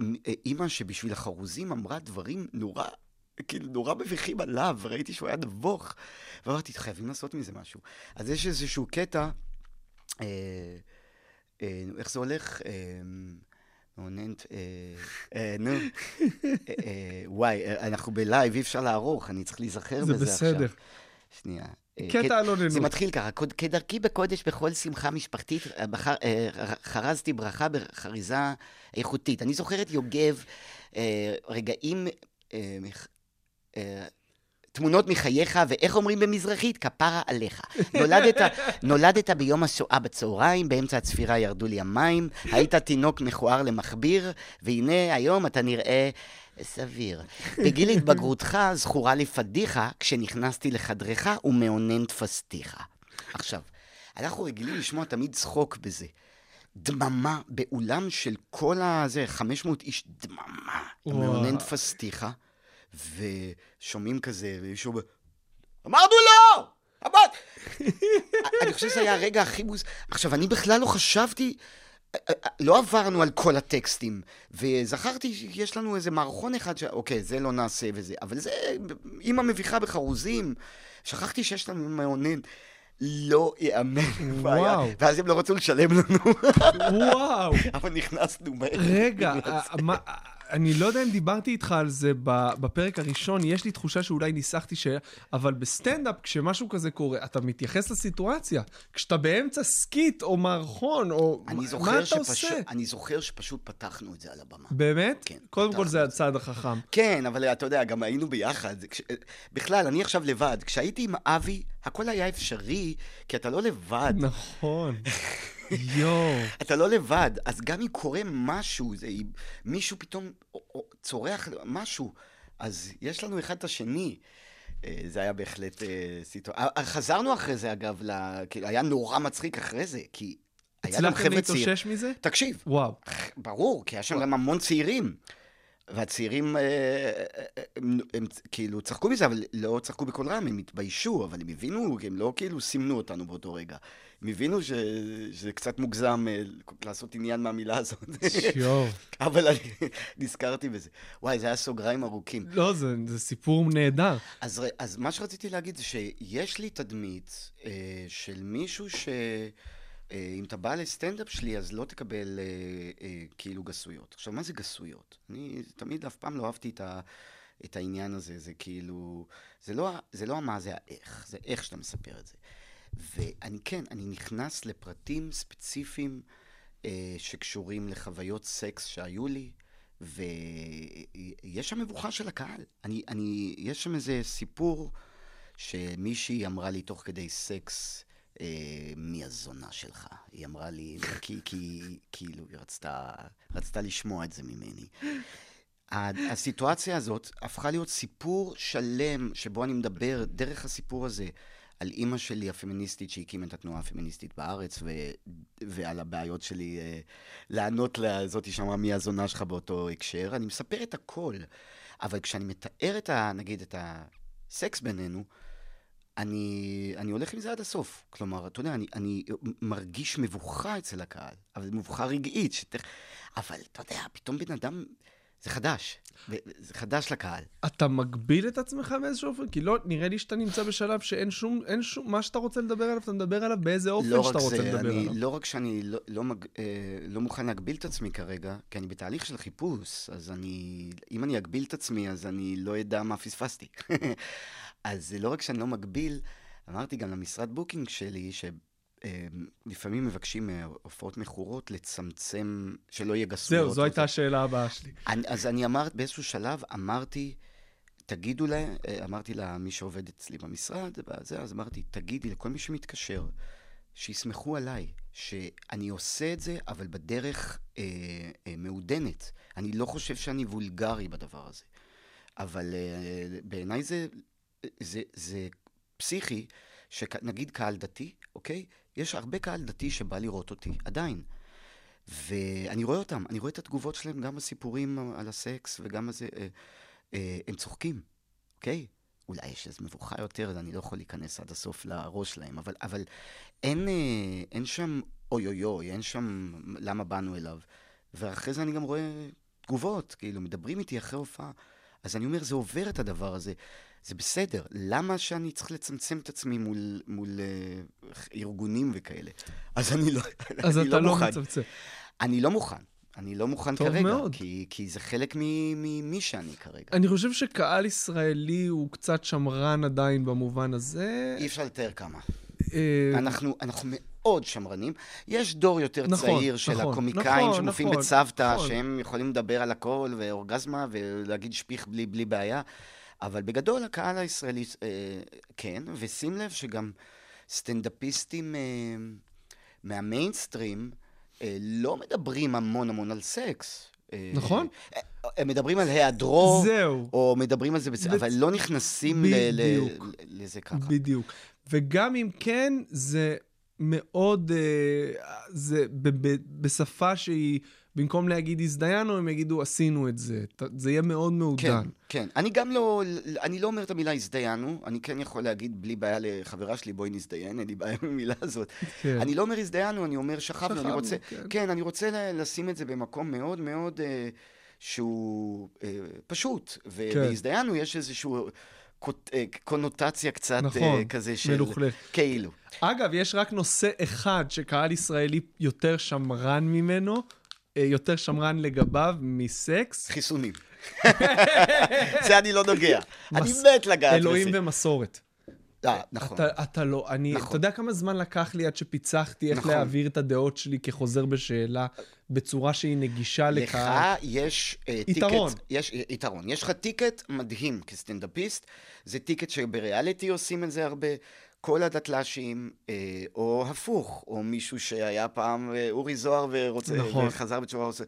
אה, אימא שבשביל החרוזים אמרה דברים נורא כאילו, נורא מביכים עליו, ראיתי שהוא היה נבוך, ואמרתי, חייבים לעשות מזה משהו. אז יש איזשהו קטע, אה, אה, איך זה הולך? אה, מעוננת, אה, אה, נו, אה, וואי, אנחנו בלייב, אי אפשר לערוך, אני צריך להיזכר זה בזה עכשיו. בסדר. שנייה. קטע כ- הלוננות. זה מתחיל ככה, "כד- כדרכי בקודש בכל שמחה משפחתית, חרזתי ברכה בחריזה איכותית. אני זוכר את יוגב, רגעים, תמונות מחייך, ואיך אומרים במזרחית? כפרה עליך. נולדת, נולדת ביום השואה בצהריים, באמצע הצפירה ירדו לי המים, היית תינוק מכוער למכביר, והנה היום אתה נראה סביר. בגיל התבגרותך זכורה לי פדיחה כשנכנסתי לחדרך ומאונן תפסתיך. עכשיו, אנחנו רגילים לשמוע תמיד צחוק בזה. דממה באולם של כל הזה, 500 איש, דממה. מאונן תפסתיך, ושומעים כזה, ומישהו אמרנו לא! אמרת! אני חושב שזה היה הרגע הכי מוז... עכשיו, אני בכלל לא חשבתי... לא עברנו על כל הטקסטים, וזכרתי שיש לנו איזה מערכון אחד ש... אוקיי, זה לא נעשה וזה, אבל זה אימא מביכה בחרוזים. שכחתי שיש לנו מאונן. לא ייאמן. וואו. ואז הם לא רצו לשלם לנו, וואו. אבל נכנסנו מהר. רגע, אני לא יודע אם דיברתי איתך על זה בפרק הראשון, יש לי תחושה שאולי ניסחתי ש... אבל בסטנדאפ, כשמשהו כזה קורה, אתה מתייחס לסיטואציה. כשאתה באמצע סקיט או מערכון, או... מה אתה שפשוט, עושה? אני זוכר שפשוט פתחנו את זה על הבמה. באמת? כן, קודם כל זה. הצעד החכם. כן, אבל אתה יודע, גם היינו ביחד. כש... בכלל, אני עכשיו לבד. כשהייתי עם אבי, הכל היה אפשרי, כי אתה לא לבד. נכון. יואו. אתה לא לבד, אז גם אם קורה משהו, זה, מישהו פתאום או, או, צורח משהו, אז יש לנו אחד את השני. אה, זה היה בהחלט אה, סיטואציה. חזרנו אחרי זה, אגב, ל... כאילו, היה נורא מצחיק אחרי זה, כי היה גם הצלחתם חבר'ה צעירים. להתאושש מזה? תקשיב, וואו. ברור, כי היה שם גם המון צעירים. והצעירים, אה, אה, אה, הם, הם כאילו צחקו מזה, אבל לא צחקו בקול רם, הם התביישו, אבל הם הבינו, הם לא כאילו סימנו אותנו באותו רגע. הם הבינו ש, שזה קצת מוגזם לעשות עניין מהמילה הזאת. יואו. אבל אני נזכרתי בזה. וואי, זה היה סוגריים ארוכים. לא, זה זה סיפור נהדר. אז, אז מה שרציתי להגיד זה שיש לי תדמית אה, של מישהו ש... אה, אם אתה בא לסטנדאפ שלי, אז לא תקבל אה, אה, כאילו גסויות. עכשיו, מה זה גסויות? אני תמיד אף פעם לא אהבתי את, ה, את העניין הזה. זה כאילו... זה לא, זה לא מה זה האיך, זה איך שאתה מספר את זה. ואני כן, אני נכנס לפרטים ספציפיים אה, שקשורים לחוויות סקס שהיו לי, ויש שם מבוכה של הקהל. אני, אני, יש שם איזה סיפור שמישהי אמרה לי תוך כדי סקס, מי הזונה שלך? היא אמרה לי, כי, כי כאילו, היא רצתה, רצתה לשמוע את זה ממני. הסיטואציה הזאת הפכה להיות סיפור שלם שבו אני מדבר דרך הסיפור הזה על אימא שלי הפמיניסטית שהקימה את התנועה הפמיניסטית בארץ ו... ועל הבעיות שלי אה, לענות לזאתי שאמרה מי הזונה שלך באותו הקשר. אני מספר את הכל, אבל כשאני מתאר את ה... נגיד את הסקס בינינו, אני, אני הולך עם זה עד הסוף. כלומר, אתה יודע, אני, אני מרגיש מבוכה אצל הקהל, אבל מבוכה רגעית. שתכ... אבל אתה יודע, פתאום בן אדם, זה חדש. זה חדש לקהל. אתה מגביל את עצמך באיזשהו אופן? כי לא, נראה לי שאתה נמצא בשלב שאין שום, אין שום, מה שאתה רוצה לדבר עליו, אתה מדבר עליו באיזה אופן לא שאתה רוצה זה, לדבר אני, עליו. לא רק שאני לא, לא, מג, אה, לא מוכן להגביל את עצמי כרגע, כי אני בתהליך של חיפוש, אז אני, אם אני אגביל את עצמי, אז אני לא אדע מה פספסתי. אז זה לא רק שאני לא מגביל, אמרתי גם למשרד בוקינג שלי, שלפעמים מבקשים מהופעות מכורות לצמצם, שלא יהיה גסויות. זהו, זו הייתה השאלה הבאה שלי. אני, אז אני אמרת, באיזשהו שלב אמרתי, תגידו להם, אה, אמרתי למי שעובד אצלי במשרד, וזה, אז אמרתי, תגידי לכל מי שמתקשר, שיסמכו עליי, שאני עושה את זה, אבל בדרך אה, אה, מעודנת. אני לא חושב שאני וולגרי בדבר הזה. אבל אה, בעיניי זה, זה, זה פסיכי, שנגיד קהל דתי, אוקיי? יש הרבה קהל דתי שבא לראות אותי, עדיין. ואני רואה אותם, אני רואה את התגובות שלהם גם בסיפורים על הסקס וגם על זה, אה, אה, הם צוחקים, אוקיי? אולי יש איזו מבוכה יותר, אני לא יכול להיכנס עד הסוף לראש שלהם, אבל, אבל אין, אה, אין שם אוי אוי אוי, אין שם למה באנו אליו. ואחרי זה אני גם רואה תגובות, כאילו, מדברים איתי אחרי הופעה. אז אני אומר, זה עובר את הדבר הזה. זה בסדר, למה שאני צריך לצמצם את עצמי מול, מול uh, ארגונים וכאלה? אז אני לא, אז אני אתה לא לא. מצמצם. אני לא מוכן. אני לא מוכן טוב כרגע, מאוד. כי, כי זה חלק ממי שאני כרגע. אני חושב שקהל ישראלי הוא קצת שמרן עדיין במובן הזה. אי אפשר לתאר כמה. אה, אנחנו, אנחנו מאוד שמרנים. יש דור יותר נכון, צעיר של נכון, הקומיקאים נכון, שמופיעים נכון, בצוותא, נכון. שהם יכולים לדבר על הכל ואורגזמה ולהגיד שפיך בלי, בלי בעיה, אבל בגדול הקהל הישראלי, אה, כן, ושים לב שגם סטנדאפיסטים אה, מהמיינסטרים אה, לא מדברים המון המון על סקס. אה, נכון. אה, הם מדברים על היעדרו, זהו. או מדברים על זה, בצ... אבל לא נכנסים ל- ל- לזה ככה. בדיוק. וגם אם כן, זה מאוד, אה, זה בשפה שהיא, במקום להגיד הזדיינו, הם יגידו עשינו את זה. זה יהיה מאוד כן, מעודן. כן. אני גם לא, אני לא אומר את המילה הזדיינו, אני כן יכול להגיד בלי בעיה לחברה שלי, בואי נזדיין, אין לי בעיה עם המילה הזאת. כן. אני לא אומר הזדיינו, אני אומר שכבנו, אני רוצה, כן. כן, אני רוצה לשים את זה במקום מאוד מאוד אה, שהוא אה, פשוט. כן. והזדיינו יש איזשהו אה, קונוטציה קצת נכון, אה, כזה של... מלוכלך. כאילו. אגב, יש רק נושא אחד שקהל ישראלי יותר שמרן ממנו, יותר שמרן לגביו מסקס. חיסונים. זה אני לא נוגע. אני מת לגעת בזה. אלוהים ומסורת. אה, נכון. אתה, אתה לא, אני, נכון. אתה יודע כמה זמן לקח לי עד שפיצחתי איך נכון. להעביר את הדעות שלי כחוזר בשאלה בצורה שהיא נגישה לך לקהל? יש אה, יתרון. טיקט, יש אה, יתרון. יש לך טיקט מדהים כסטנדאפיסט, זה טיקט שבריאליטי עושים את זה הרבה. כל הדתל"שים, אה, או הפוך, או מישהו שהיה פעם אה, אורי זוהר ורוצה, נכון. וחזר בתשובה, עושה-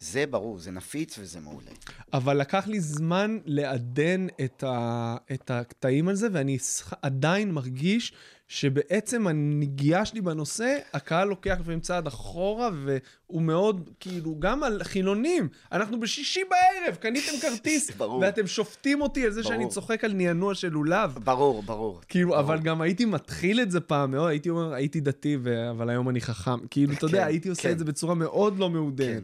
זה ברור, זה נפיץ וזה מעולה. אבל לקח לי זמן לעדן את, ה, את הקטעים על זה, ואני עדיין מרגיש שבעצם הנגיעה שלי בנושא, הקהל לוקח לפעמים צעד אחורה, והוא מאוד, כאילו, גם על חילונים. אנחנו בשישי בערב, קניתם כרטיס, ברור. ואתם שופטים אותי על זה שאני ברור. צוחק על נענוע של לולב. ברור, ברור. כאילו, ברור. אבל גם הייתי מתחיל את זה פעם מאוד, הייתי אומר, הייתי דתי, ו... אבל היום אני חכם. כאילו, אתה יודע, כן, הייתי עושה כן. את זה בצורה מאוד לא כן. מעודנת.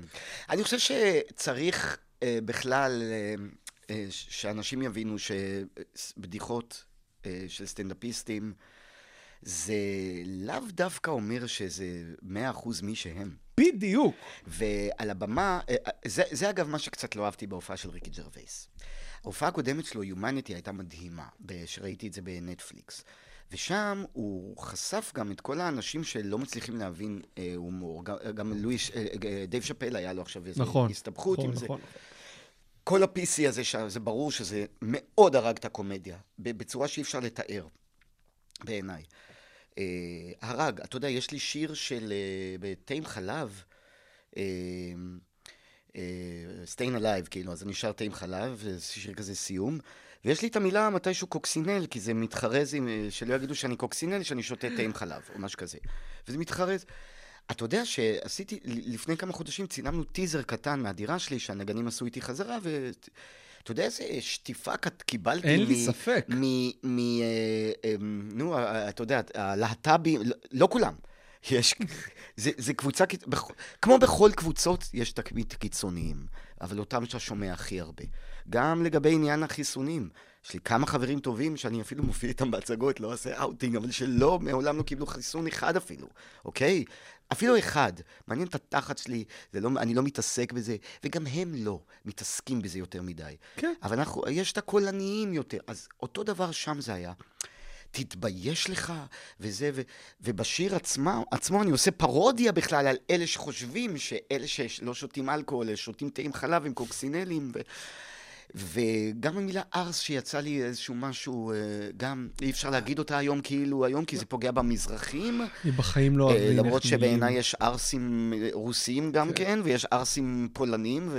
אני חושב שצריך אה, בכלל אה, אה, שאנשים יבינו שבדיחות אה, של סטנדאפיסטים זה לאו דווקא אומר שזה מאה אחוז מי שהם. בדיוק. ועל הבמה, אה, אה, זה, זה אגב מה שקצת לא אהבתי בהופעה של ריקי ג'רווייס. ההופעה הקודמת שלו, Humanity, הייתה מדהימה, שראיתי את זה בנטפליקס. ושם הוא חשף גם את כל האנשים שלא מצליחים להבין אה, הומור. גם, גם לואי ש, אה, אה, דייב שאפל היה לו עכשיו איזו נכון. הסתבכות נכון, עם זה. נכון. כל ה-PC הזה, זה ברור שזה מאוד הרג את הקומדיה, בצורה שאי אפשר לתאר, בעיניי. אה, הרג, אתה יודע, יש לי שיר של, אה, בתה חלב, אה, אה, Stayin' Alive, כאילו, אז אני שר תה חלב, זה שיר כזה סיום, ויש לי את המילה מתישהו קוקסינל, כי זה מתחרז עם, אה, שלא יגידו שאני קוקסינל, שאני שותה תה עם חלב, או משהו כזה. וזה מתחרז. אתה יודע שעשיתי, לפני כמה חודשים צילמנו טיזר קטן מהדירה שלי, שהנגנים עשו איתי חזרה, ואתה יודע איזה שטיפה קיבלתי אין. לי ספק. מ... מ... אה, אה, נו, אה, אתה יודע, הלהט"בים, לא- לא כולם. יש, זה, זה קבוצה, בכ- כמו בכל קבוצות, יש תמיד קיצוניים, אבל אותם שאתה שומע הכי הרבה. גם לגבי עניין החיסונים, יש לי כמה חברים טובים שאני אפילו מופיע איתם בהצגות, לא עושה אאוטינג, אבל שלא, מעולם לא קיבלו חיסון אחד אפילו, אוקיי? אפילו אחד. מעניין את התחת שלי, לא, אני לא מתעסק בזה, וגם הם לא מתעסקים בזה יותר מדי. כן. אבל אנחנו, יש את הקולניים יותר, אז אותו דבר שם זה היה. תתבייש לך, וזה, ו, ובשיר עצמה, עצמו אני עושה פרודיה בכלל על אלה שחושבים שאלה שלא שותים אלכוהול, שותים תה עם חלב עם קוקסינלים, ו, וגם המילה ארס שיצא לי איזשהו משהו, אה, גם אי אפשר להגיד אותה היום כאילו היום, כי זה פוגע במזרחים. אני בחיים לא אה, איך למרות שבעיניי יש ערסים אה, רוסיים גם כן, ויש ערסים פולנים,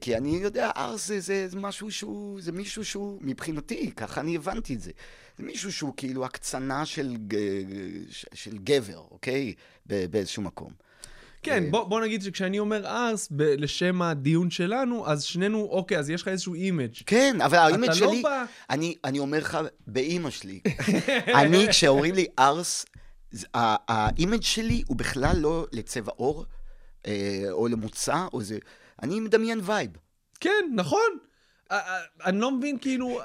כי אני יודע, ערס זה, משהו שהוא, זה מישהו שהוא, מבחינתי, ככה אני הבנתי את זה. זה מישהו שהוא כאילו הקצנה של, גבר, אוקיי? באיזשהו מקום. כן, אה, בוא, בוא נגיד שכשאני אומר ארס, ב- לשם הדיון שלנו, אז שנינו, אוקיי, אז יש לך איזשהו אימג'. כן, אבל האימג' אתה שלי, לא בא... אני, אני אומר לך, באימג' שלי, אני, כשאומרים לי ארס, האימג' שלי הוא בכלל לא לצבע עור, אה, או למוצא, או זה... אני מדמיין וייב. כן, נכון. אני לא מבין, כאילו...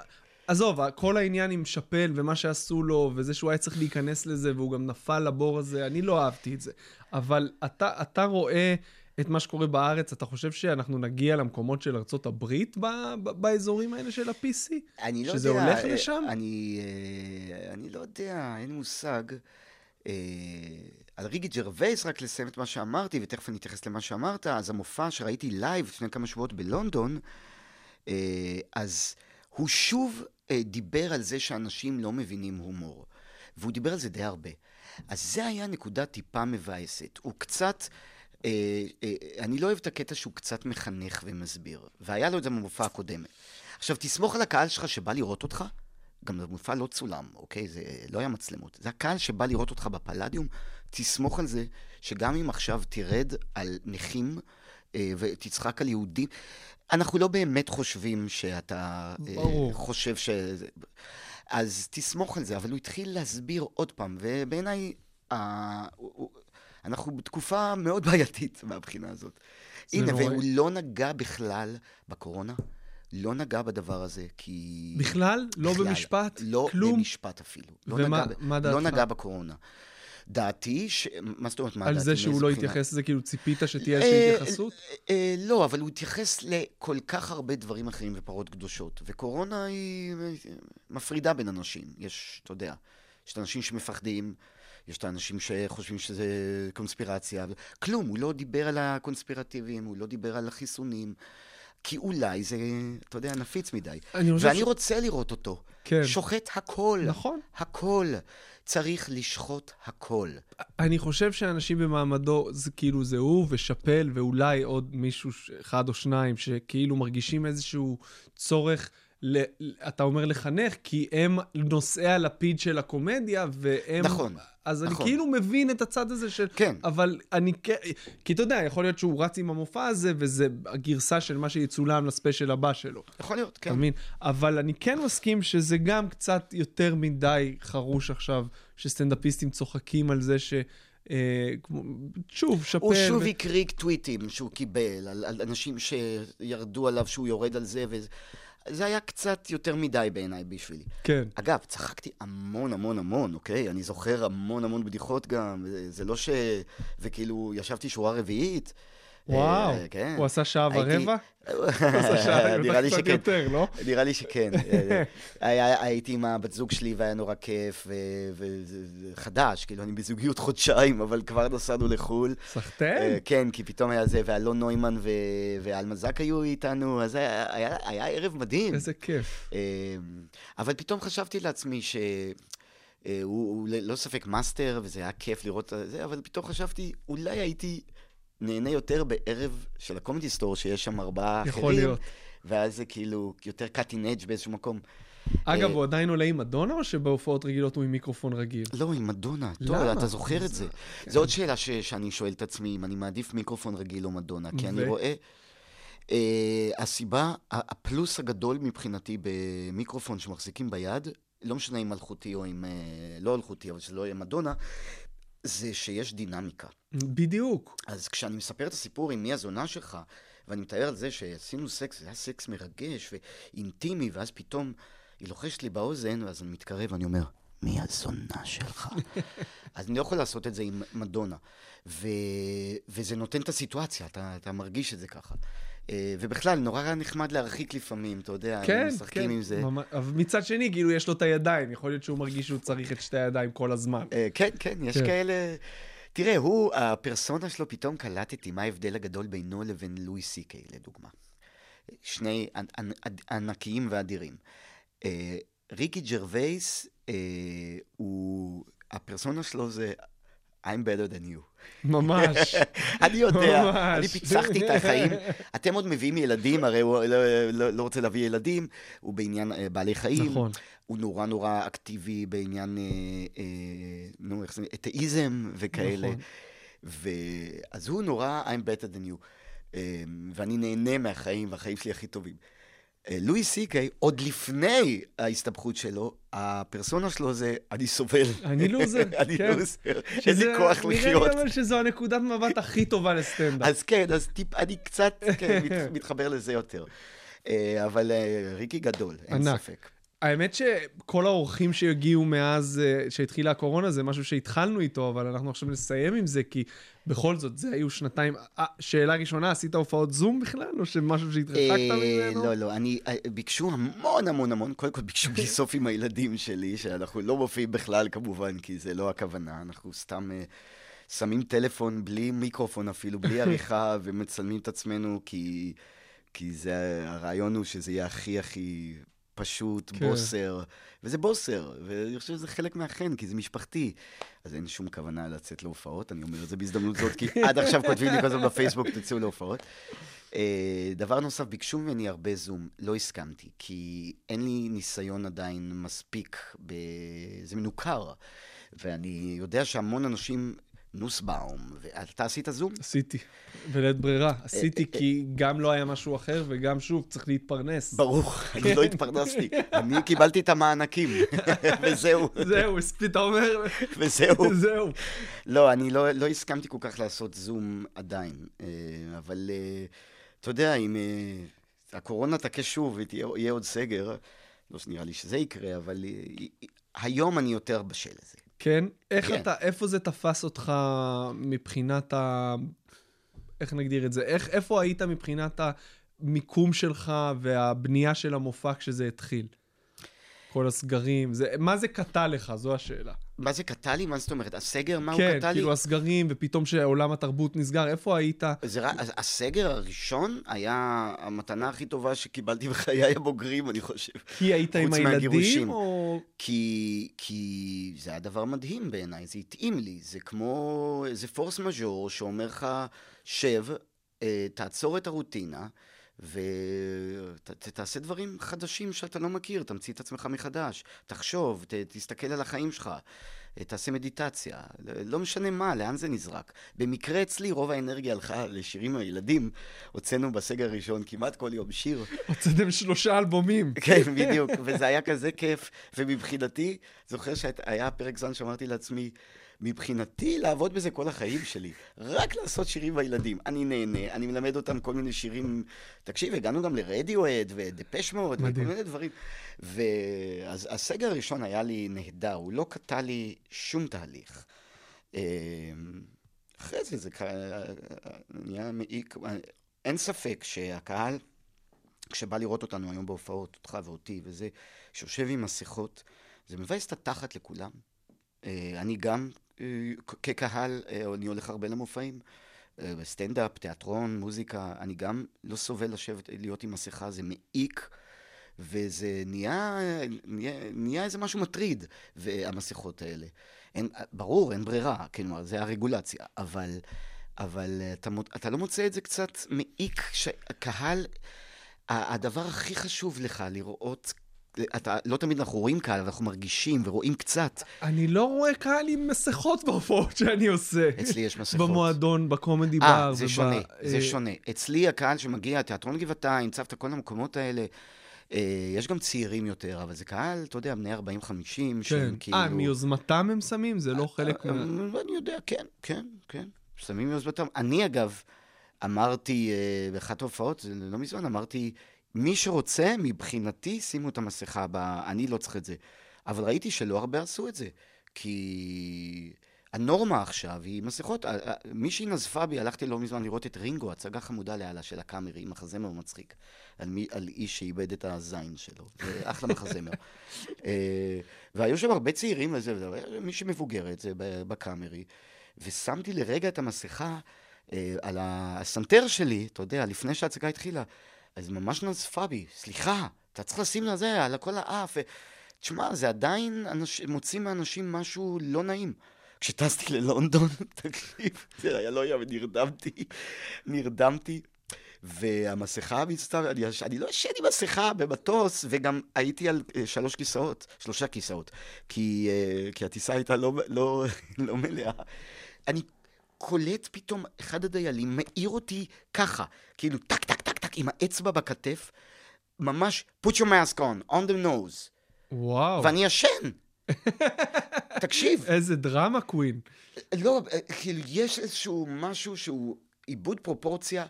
עזוב, כל העניין עם שאפל ומה שעשו לו, וזה שהוא היה צריך להיכנס לזה, והוא גם נפל לבור הזה, אני לא אהבתי את זה. אבל אתה, אתה רואה את מה שקורה בארץ, אתה חושב שאנחנו נגיע למקומות של ארצות הברית ב, ב, באזורים האלה של ה- PC? אני לא שזה יודע. הולך אה, לשם? אני, אה, אני לא יודע, אין מושג. אה, על ריקי ג'רווייס, רק לסיים את מה שאמרתי, ותכף אני אתייחס למה שאמרת, אז המופע שראיתי לייב לפני כמה שבועות בלונדון, אה, אז הוא שוב דיבר על זה שאנשים לא מבינים הומור. והוא דיבר על זה די הרבה. אז זה היה נקודה טיפה מבאסת. הוא קצת... אה, אה, אני לא אוהב את הקטע שהוא קצת מחנך ומסביר. והיה לו את זה במופע הקודם. עכשיו, תסמוך על הקהל שלך שבא לראות אותך. גם המופע לא צולם, אוקיי? זה לא היה מצלמות. זה הקהל שבא לראות אותך בפלדיום. תסמוך על זה שגם אם עכשיו תרד על נכים אה, ותצחק על יהודים, אנחנו לא באמת חושבים שאתה אה, ברור. חושב ש... אז תסמוך על זה, אבל הוא התחיל להסביר עוד פעם, ובעיניי אה, אנחנו בתקופה מאוד בעייתית מהבחינה הזאת. הנה, נוראי. והוא לא נגע בכלל בקורונה, לא נגע בדבר הזה, כי... בכלל? לא בכלל. במשפט? לא כלום? במשפט אפילו. לא ומה- נגע, לא? נגע בקורונה. דעתי, ש... מה זאת אומרת, מה על דעתי? זה שהוא לא? התייחס לזה, כאילו ציפית שתהיה אה, איזושהי התייחסות? אה, אה, לא, אבל הוא התייחס לכל כך הרבה דברים אחרים ופרות קדושות. וקורונה היא מפרידה בין אנשים. יש, אתה יודע, יש את האנשים שמפחדים, יש את האנשים שחושבים שזה קונספירציה. כלום, הוא לא דיבר על הקונספירטיביים, הוא לא דיבר על החיסונים. כי אולי זה, אתה יודע, נפיץ מדי. אני ואני ש- רוצה לראות אותו. כן. שוחט הכל. נכון. הכל. צריך לשחוט הכל. אני חושב שאנשים במעמדו, זה כאילו זה הוא ושאפל ואולי עוד מישהו, אחד או שניים, שכאילו מרגישים איזשהו צורך, ל, אתה אומר לחנך, כי הם נושאי הלפיד של הקומדיה, והם... נכון, אז אני נכון. כאילו מבין את הצד הזה של... כן. אבל אני. כי אתה יודע, יכול להיות שהוא רץ עם המופע הזה, וזה הגרסה של מה שיצולם לספיישל הבא שלו. יכול להיות, כן. אתה מבין? אבל אני כן מסכים שזה גם קצת יותר מדי חרוש עכשיו, שסטנדאפיסטים צוחקים על זה ש... אה, שוב, שאפל. הוא שוב ו- הקריג טוויטים שהוא קיבל, על, על אנשים שירדו עליו שהוא יורד על זה, וזה זה היה קצת יותר מדי בעיניי בשבילי. כן. אגב, צחקתי המון המון המון, אוקיי? אני זוכר המון המון בדיחות גם, זה, לא ש... וכאילו, ישבתי שורה רביעית. וואו. אה, כן. הוא עשה שעה ורבע? הוא עשה שעה, נראה לי שכן. יותר, לא? נראה לי שכן. אה, היה- הייתי עם הבת זוג שלי והיה נורא כיף, וזה חדש, כאילו, אני בזוגיות חודשיים, אבל כבר נסענו לחו"ל. סחטיין? אה, כן, כי פתאום היה זה, ואלון נוימן ו- ואל מזק היו איתנו, אז היה, ערב מדהים. איזה כיף. אה, אבל פתאום חשבתי לעצמי ש... אה, הוא, הוא ללא ספק מאסטר, וזה היה כיף לראות את זה, אבל פתאום חשבתי, אולי הייתי נהנה יותר בערב של ה Comedy Store, שיש שם ארבעה אחרים. יכול להיות. ואז זה כאילו יותר cutting edge באיזשהו מקום. אגב, אה, הוא עדיין עולה עם מדונה, או שבהופעות רגילות הוא עם מיקרופון רגיל? לא, עם מדונה. טוב, למה? אתה זוכר את זה. כן. זו עוד שאלה ש- שאני שואל את עצמי, אם אני מעדיף מיקרופון רגיל או מדונה. כי אני ו- רואה... אה, הסיבה, הפלוס הגדול מבחינתי במיקרופון שמחזיקים ביד, לא משנה אם אלחוטי או אם אה, לא אלחוטי, אבל שלא יהיה מדונה, זה שיש דינמיקה. בדיוק. אז כשאני מספר את הסיפור עם מי הזונה שלך, ואני מתאר על זה שעשינו סקס, זה היה סקס מרגש ואינטימי, ואז פתאום היא לוחשת לי באוזן, ואז אני מתקרב ואני אומר, מי הזונה שלך? אז אני לא יכול לעשות את זה עם מדונה. ו... וזה נותן את הסיטואציה, אתה, אתה מרגיש את זה ככה. אה, ובכלל, נורא נחמד להרחיק לפעמים, אתה יודע, כן, משחקים כן. עם זה. אבל מצד שני, כאילו, יש לו את הידיים. יכול להיות שהוא מרגיש שהוא צריך את שתי הידיים כל הזמן. אה, כן, כן, יש כן. כאלה... תראה, הוא, הפרסונה שלו, פתאום קלטתי מה ההבדל הגדול בינו לבין לואי סי קיי, לדוגמה. שני ענ- ענ- ענקיים ואדירים. אה, ריקי ג'רווייס, הוא... הפרסונה שלו זה I'm better than you. ממש. אני יודע, ממש. אני פיצחתי את החיים. אתם עוד מביאים ילדים, הרי הוא לא, לא, לא רוצה להביא ילדים, הוא בעניין אה, בעלי חיים. נכון. הוא נורא נורא אקטיבי בעניין, אה, אה, נו, איך זה, אתאיזם וכאלה. נכון. ו... אז הוא נורא I'm better than you. אה, ואני נהנה מהחיים, והחיים שלי הכי טובים. אה, לואי סי קיי, עוד לפני ההסתבכות שלו, הפרסונה שלו זה, אני סובל. אני לוזר, אני כן. לוזר, אין לי כוח לחיות. נראה לי אבל שזו הנקודת מבט הכי טובה לסטנדאפ. אז כן, אז טיפ, אני קצת כן, מת, מתחבר לזה יותר. אה, אבל אה, ריקי גדול, אין. ספק. האמת שכל האורחים שהגיעו מאז אה, שהתחילה הקורונה זה משהו שהתחלנו איתו, אבל אנחנו עכשיו נסיים עם זה, כי בכל זאת, זה היו שנתיים. אה, שאלה ראשונה, עשית הופעות זום בכלל, או שמשהו שהתרחקת אה, ממנו? לא, לא, אני, ביקשו המון המון המון, קודם כל ביקשו לאסוף עם הילדים שלי, שאנחנו לא מופיעים בכלל כמובן, כי זה לא הכוונה, אנחנו סתם שמים טלפון בלי מיקרופון אפילו, בלי עריכה, ומצלמים את עצמנו, כי, כי זה, הרעיון הוא שזה יהיה הכי הכי פשוט, כן. בוסר, וזה בוסר, ואני חושב שזה חלק מהחן, כי זה משפחתי. אז אין שום כוונה לצאת להופעות, אני אומר את זה בהזדמנות זאת, כי עד עכשיו כותבים לי כל הזמן בפייסבוק, תצאו להופעות. אה, דבר נוסף, ביקשו ממני הרבה זום, לא הסכמתי, כי אין לי ניסיון עדיין מספיק, ב... זה מנוכר. ואני יודע שהמון אנשים, נוסבאום, ואתה עשית זום? עשיתי, בלית ברירה. אה, עשיתי כי גם לא היה משהו אחר, וגם שוב, צריך להתפרנס. ברור, אני לא התפרנסתי. אני קיבלתי את המענקים, וזהו, זהו, אתה אומר, וזהו. זהו. לא, אני לא, לא הסכמתי כל כך לעשות זום עדיין, אה, אבל אה, אתה יודע, אם אה, הקורונה תכה שוב ויהיה עוד סגר, לא שנראה לי שזה יקרה, אבל אה, היום אני יותר בשל לזה. כן? איך כן. אתה, איפה זה תפס אותך מבחינת ה... איך נגדיר את זה? איך, איפה היית מבחינת המיקום שלך והבנייה של המופע כשזה התחיל? כל הסגרים, זה, מה זה קטע לך? זו השאלה. מה זה קטע לי? מה זאת אומרת? הסגר, מה כן, הוא קטע לי? כאילו הסגרים, ופתאום שעולם התרבות נסגר, איפה היית? זה הסגר הראשון היה המתנה הכי טובה שקיבלתי בחיי הבוגרים, אני חושב. כי היית עם הילדים. או... כי, כי זה היה דבר מדהים בעיניי, זה התאים לי. זה כמו איזה פורס מז'ור שאומר לך, שב, אה, תעצור את הרוטינה, ותעשה דברים חדשים שאתה לא מכיר, תמציא את עצמך מחדש, תחשוב, ת, תסתכל על החיים שלך, תעשה מדיטציה, לא משנה מה, לאן זה נזרק. במקרה אצלי רוב האנרגיה הלכה לשירים עם הילדים, הוצאנו בסגר הראשון כמעט כל יום שיר. הוצאתם שלושה אלבומים. כן, בדיוק, וזה היה כזה כיף, ומבחינתי, זוכר שהיה פרק זמן שאמרתי לעצמי, מבחינתי לעבוד בזה כל החיים שלי, רק לעשות שירים עם הילדים. אני נהנה, אני מלמד אותם כל מיני שירים, תקשיב, הגענו גם לרדיואד ודפש מאוד, וכל. מיני דברים. ואז הסגר הראשון היה לי נהדר, הוא לא קטע לי שום תהליך. אה, אחרי זה זה כ- נהיה מעיק, אין ספק שהקהל, כשבא לראות אותנו היום בהופעות, אותך ואותי וזה, שיושב עם מסכות, זה מבאס את התחת לכולם. אה, אני גם, אה, כקהל, אה, אני הולך הרבה למופעים. סטנדאפ, תיאטרון, מוזיקה, אני גם לא סובל לשבת, להיות עם מסכה, זה מעיק, וזה נהיה, נהיה, נהיה איזה משהו מטריד, והמסכות האלה. אין, ברור, אין ברירה, כלומר, זה הרגולציה, אבל, אבל אתה, אתה לא מוצא את זה קצת מעיק, שהקהל, הדבר הכי חשוב לך לראות, אתה, לא תמיד אנחנו רואים קהל, אבל אנחנו מרגישים ורואים קצת. אני לא רואה קהל עם מסכות בהופעות שאני עושה. אצלי יש מסכות. במועדון, בקומדי בר. אה, זה וב- שונה, זה אה, שונה. אצלי הקהל שמגיע, תיאטרון גבעתיים, צוותא, כל המקומות האלה, אה, יש גם צעירים יותר, אבל זה קהל, אתה יודע, בני 40-50, כן. שהם כאילו... אה, מיוזמתם הם שמים? זה לא חלק אה, מה... אה, אני יודע, כן, כן, כן. שמים מיוזמתם. אני, אגב, אמרתי אה, באחת ההופעות, זה לא מזמן, אמרתי, מי שרוצה, מבחינתי, שימו את המסכה הבאה, אני לא צריך את זה. אבל ראיתי שלא הרבה עשו את זה, כי הנורמה עכשיו היא מסכות. מישהי נזפה בי, הלכתי לא מזמן לראות את רינגו, הצגה חמודה לאללה של הקאמרי, מחזמר מצחיק, על, מי, על איש שאיבד את הזין שלו. זה אחלה מחזמר. אה, והיו שם הרבה צעירים וזה, וזה, מישהי מבוגרת, זה בקאמרי, ושמתי לרגע את המסכה אה, על הסנטר שלי, אתה יודע, לפני שההצגה התחילה, אז ממש נזפה בי, סליחה, אתה צריך לשים לזה, על כל האף. תשמע, זה עדיין אנש... מוציא מאנשים משהו לא נעים. כשטסתי ללונדון, תקשיב, זה היה לא יאמן, נרדמתי, נרדמתי. והמסכה מצטער, אני, אני לא ישן עם מסכה במטוס, וגם הייתי על אה, שלוש כיסאות, שלושה כיסאות, כי, אה, כי הטיסה הייתה לא, לא, לא מלאה. אני קולט פתאום, אחד הדיילים מעיר אותי ככה, כאילו טק, טק, עם האצבע בכתף, ממש, put your mask on, on the nose, וואו, ואני ישן. תקשיב, איזה דרמה קווין. לא, כאילו, יש איזשהו משהו שהוא איבוד פרופורציה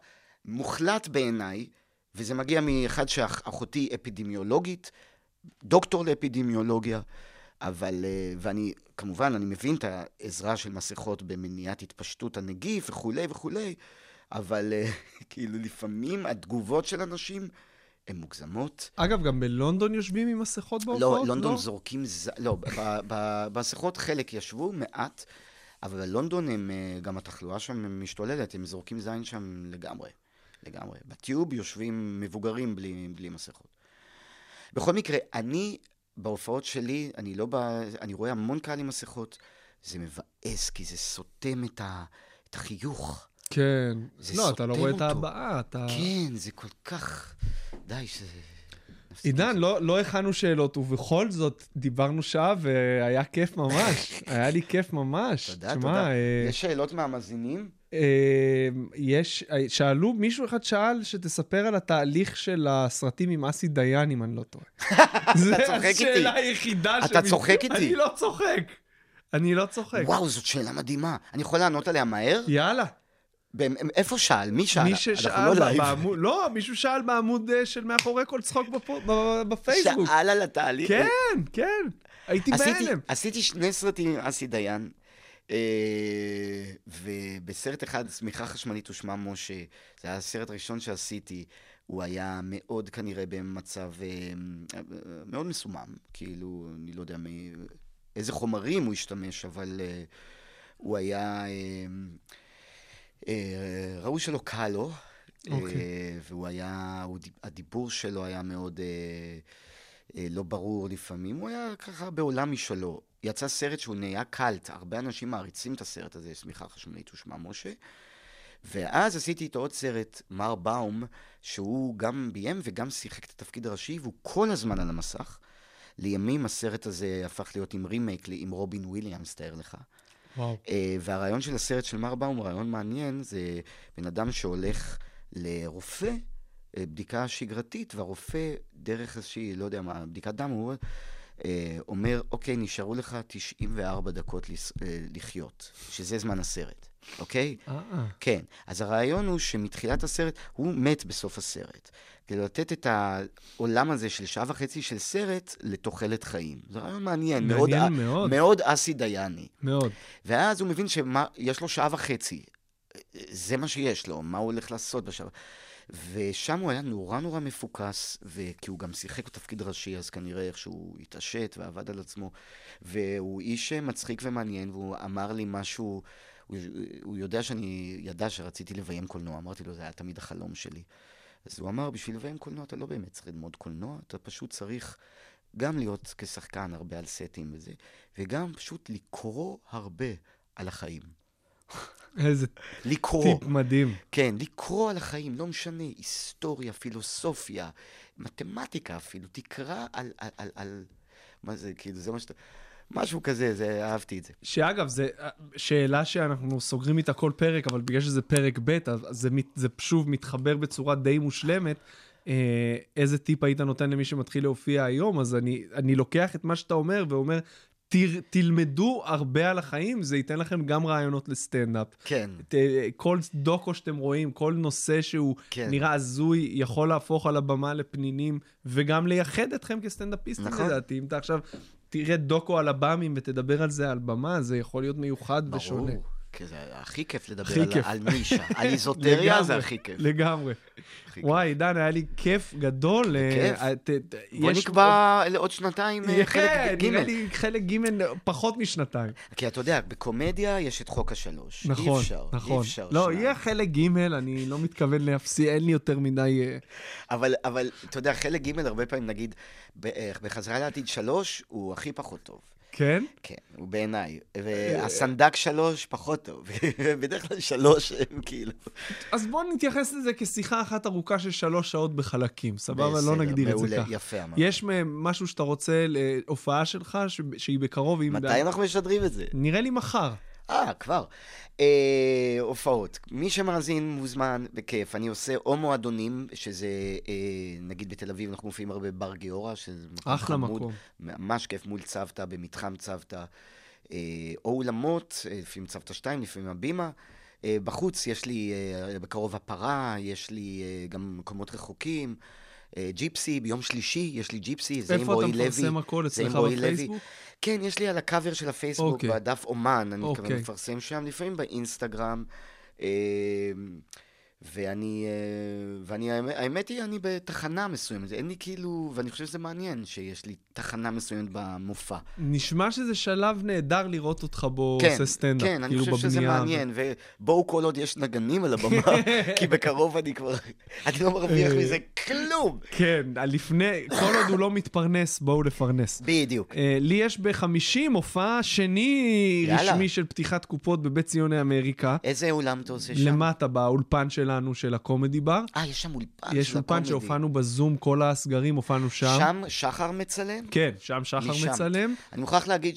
מוחלט בעיניי, וזה מגיע מאחד שאחותי אפידמיולוגית, דוקטור לאפידמיולוגיה, אבל, אה, ואני, כמובן, אני מבין את העזרה של מסכות במניעת התפשטות הנגיף וכולי וכולי, אבל אה, כאילו לפעמים התגובות של אנשים הן מוגזמות. אגב, גם בלונדון יושבים עם מסכות לא, בהופעות? לונדון זורקים, ז... לא, במסכות חלק ישבו, מעט, אבל בלונדון הם, אה, גם התחלואה שם משתוללת, הם זורקים זין שם לגמרי, לגמרי. בטיוב יושבים מבוגרים בלי, בלי מסכות. בכל מקרה, אני, בהופעות שלי, אני לא ב... אני רואה המון קהל עם מסכות, זה מבאס, כי זה סותם את, ה... את החיוך. כן. זה לא, אתה לא רואה את אותו. ההבעה, אתה... כן, זה כל כך... די. נפסיק עידן. לא, לא הכנו שאלות, ובכל זאת דיברנו שעה והיה כיף ממש. היה לי כיף ממש. תודה, תשמע, תודה. אה, יש שאלות מהמאזינים? אה, יש, שאלו, מישהו אחד שאל שתספר על התהליך של הסרטים עם אסי דיין, אם אני לא טועה. זו צוחק איתי. השאלה היחידה אתה שמי- צוחק איתי. אני לא צוחק. אני לא צוחק. וואו, זאת שאלה מדהימה. אני יכול לענות עליה מהר? יאללה. איפה שאל? מי שאל? מי ששאל לא. בעמוד, לא, מישהו שאל בעמוד אה, של מאחורי כל צחוק בפו- בפייסבוק. שאל על התהליך. כן, כן. הייתי בהלם. עשיתי שני סרטים עם אסי דיין, אה, ובסרט אחד, צמיחה חשמלית ושמה משה, זה היה הסרט הראשון שעשיתי, הוא היה מאוד כנראה במצב אה, מאוד מסומם, כאילו, אני לא יודע מי, איזה חומרים הוא השתמש, אבל הוא היה, ראו שלא קל לו. אוקיי. אה, והוא היה, הדיבור שלו היה מאוד אה, אה, לא ברור לפעמים, הוא היה ככה בעולם משלו. יצא סרט שהוא נהיה קאלט, הרבה אנשים מעריצים את הסרט הזה, שמיכה חשמלית ושמה משה. ואז עשיתי איתו עוד סרט, מר באום, שהוא גם ביים וגם שיחק את התפקיד הראשי, והוא כל הזמן על המסך. לימים הסרט הזה הפך להיות עם רימייק עם רובין וויליאמס, תאר לך. וואו. אה, והרעיון של הסרט של מר באום הוא רעיון מעניין, זה בן אדם שהולך לרופא, אה, בדיקה שגרתית, והרופא, דרך איזושהי, לא יודע מה, בדיקת דם, הוא אה, אומר, אוקיי, נשארו לך 94 דקות אה, לחיות, שזה זמן הסרט, אוקיי? אה, כן. אז הרעיון הוא שמתחילת הסרט, הוא מת בסוף הסרט. כדי לתת את העולם הזה של שעה וחצי של סרט לתוחלת חיים. זה רעיון מעניין, מאוד, מעניין מאוד. מאוד אסי דייני. מאוד. ואז הוא מבין שיש לו שעה וחצי. זה מה שיש לו, מה הוא הולך לעשות בשעה. ושם הוא היה נורא נורא מפוקס, וכי הוא גם שיחק בתפקיד ראשי, אז כנראה איכשהו התעשת ועבד על עצמו. והוא איש מצחיק ומעניין, והוא אמר לי משהו, הוא, הוא יודע שאני, ידע שרציתי לביים קולנוע, אמרתי לו, זה היה תמיד החלום שלי. אז הוא אמר, בשביל לביים קולנוע אתה לא באמת צריך ללמוד קולנוע, אתה פשוט צריך גם להיות כשחקן הרבה על סטים וזה, וגם פשוט לקרוא הרבה על החיים. איזה לקרוא. טיפ מדהים. כן, לקרוא על החיים, לא משנה, היסטוריה, פילוסופיה, מתמטיקה אפילו, תקרא על, על, על, על... מה זה, כאילו, זה מה שאתה... משהו כזה, זה, אהבתי את זה. שאגב, זו שאלה שאנחנו סוגרים איתה כל פרק, אבל בגלל שזה פרק ב', אז זה, זה שוב מתחבר בצורה די מושלמת. אה, איזה טיפ היית נותן למי שמתחיל להופיע היום? אז אני, אני לוקח את מה שאתה אומר ואומר, תר, תלמדו הרבה על החיים, זה ייתן לכם גם רעיונות לסטנדאפ. כן, ת- כל דוקו שאתם רואים, כל נושא שהוא כן. נראה הזוי, יכול להפוך על הבמה לפנינים, וגם לייחד אתכם כסטנדאפיסטים, נכון. לדעתי. אם אתה עכשיו תראה דוקו על הבאמים ותדבר על זה על במה, זה יכול להיות מיוחד ושונה. ברור. כי זה הכי כיף לדבר הכי על, כיף. על נישה. על איזוטריה זה הכי כיף. לגמרי. כיף. וואי, עידן, היה לי כיף גדול. אה, ת- ת- בוא יש- נקבע לעוד שנתיים אה, חלק ג'. נראה לי חלק ג' פחות משנתיים. כי אתה יודע, בקומדיה יש את חוק השלוש. אי נכון, אפשר, אי נכון. אפשר. לא, שניים. יהיה חלק ג', אני לא מתכוון להפסיד, אין לי יותר מדי... אה, אבל, אבל, אתה יודע, חלק ג' הרבה פעמים, נגיד, אה, בחזרה לעתיד שלוש, הוא הכי פחות טוב. כן? כן, הוא בעיניי. והסנדק שלוש, פחות טוב. בדרך כלל שלוש, הם כאילו... אז בואו נתייחס לזה כשיחה אחת ארוכה של שלוש שעות בחלקים, סבבה? בסדר, לא נגדיר את זה ככה. יפה אמרת. יש משהו שאתה רוצה להופעה שלך, שהיא בקרוב. מתי אנחנו משדרים את זה? נראה לי מחר. אה, כבר. אה, הופעות. מי שמאזין מוזמן, בכיף. אני עושה או מועדונים, שזה, אה, נגיד בתל אביב, אנחנו מופיעים הרבה בבר גיורא, שזה מקום אחלה חמוד. מקום. ממש כיף מול צוותא, במתחם צוותא. אה, או אולמות, אה, לפעמים צוותא 2, לפעמים הבימה. אה, בחוץ יש לי אה, בקרוב הפרה, יש לי אה, גם מקומות רחוקים. אה, ג'יפסי, ביום שלישי יש לי ג'יפסי, זה עם איפה אתה רועי לוי. מפרסם הכל זה עם אצלך. בפייסבוק? כן, יש לי על הקאבר של הפייסבוק, אוקיי. בדף אומן, אני אוקיי. כמובן מפרסם שם, לפעמים באינסטגרם. אה, ואני, אה, ואני, האמת- היא, אני בתחנה מסוימת, אין לי כאילו, ואני חושב שזה מעניין שיש לי תחנה מסוימת במופע. נשמע שזה שלב נהדר לראות אותך בו כן, עושה סטנדאפ, כן, אני כאילו חושב שזה בבנייה. מעניין, ובואו כל עוד יש נגנים על הבמה, כי בקרוב אני כבר, אני לא מרוויח אה. מזה כלום. כן, לפני, כל עוד הוא לא מתפרנס, בואו לפרנס. בדיוק. אה, לי יש בחמישי מופע שני יאללה. רשמי של פתיחת קופות בבית ציוני אמריקה. איזה אולם אתה עושה שם? למטה באולפן שלנו של הקומדי בר. אה, יש שם אולפן יש של אולפן הקומדי. שהופענו בזום, כל הסגרים הופענו שם. שם שחר מצלם? כן, שם שחר משם. מצלם. אני מוכרח להגיד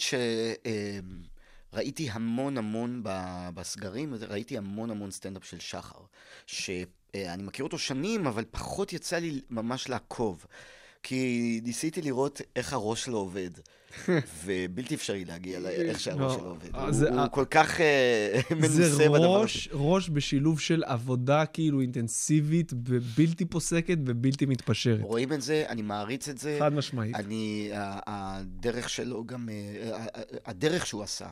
שראיתי המון המון ב- בסגרים, ראיתי המון המון סטנדאפ של שחר, שאני מכיר אותו שנים, אבל פחות יצא לי ממש לעקוב. כי ניסיתי לראות איך הראש שלו עובד, ובלתי אפשרי להגיע לאיך שהראש לא, שלו עובד. אה, הוא זה- אה, כל כך אה, זה מנוסה בדבר הזה. ראש, ראש בשילוב של עבודה כאילו אינטנסיבית ובלתי פוסקת ובלתי מתפשרת. רואים את זה, אני מעריץ את זה. חד משמעית. אני, הדרך שלו גם, אה, הדרך שהוא עשה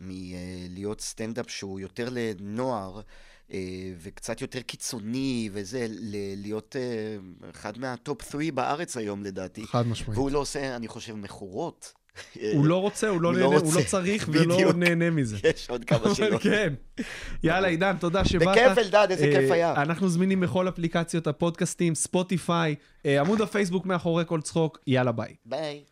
מלהיות סטנדאפ שהוא יותר לנוער אה, וקצת יותר קיצוני וזה, ל- להיות אה, אחד מה top 3 בארץ היום לדעתי. חד משמעית. והוא לא עושה, אני חושב, מכורות. הוא לא רוצה, הוא לא לא נהנה, הוא לא. צריך ולא. נהנה מזה. יש עוד כמה שלא. כן. יאללה, עידן, תודה שבאת. בכיף, אלדד, איזה כיף אה, היה. אנחנו זמינים בכל אפליקציות הפודקאסטים, ספוטיפיי, אה, עמוד הפייסבוק מאחורי כל צחוק. יאללה, ביי. ביי.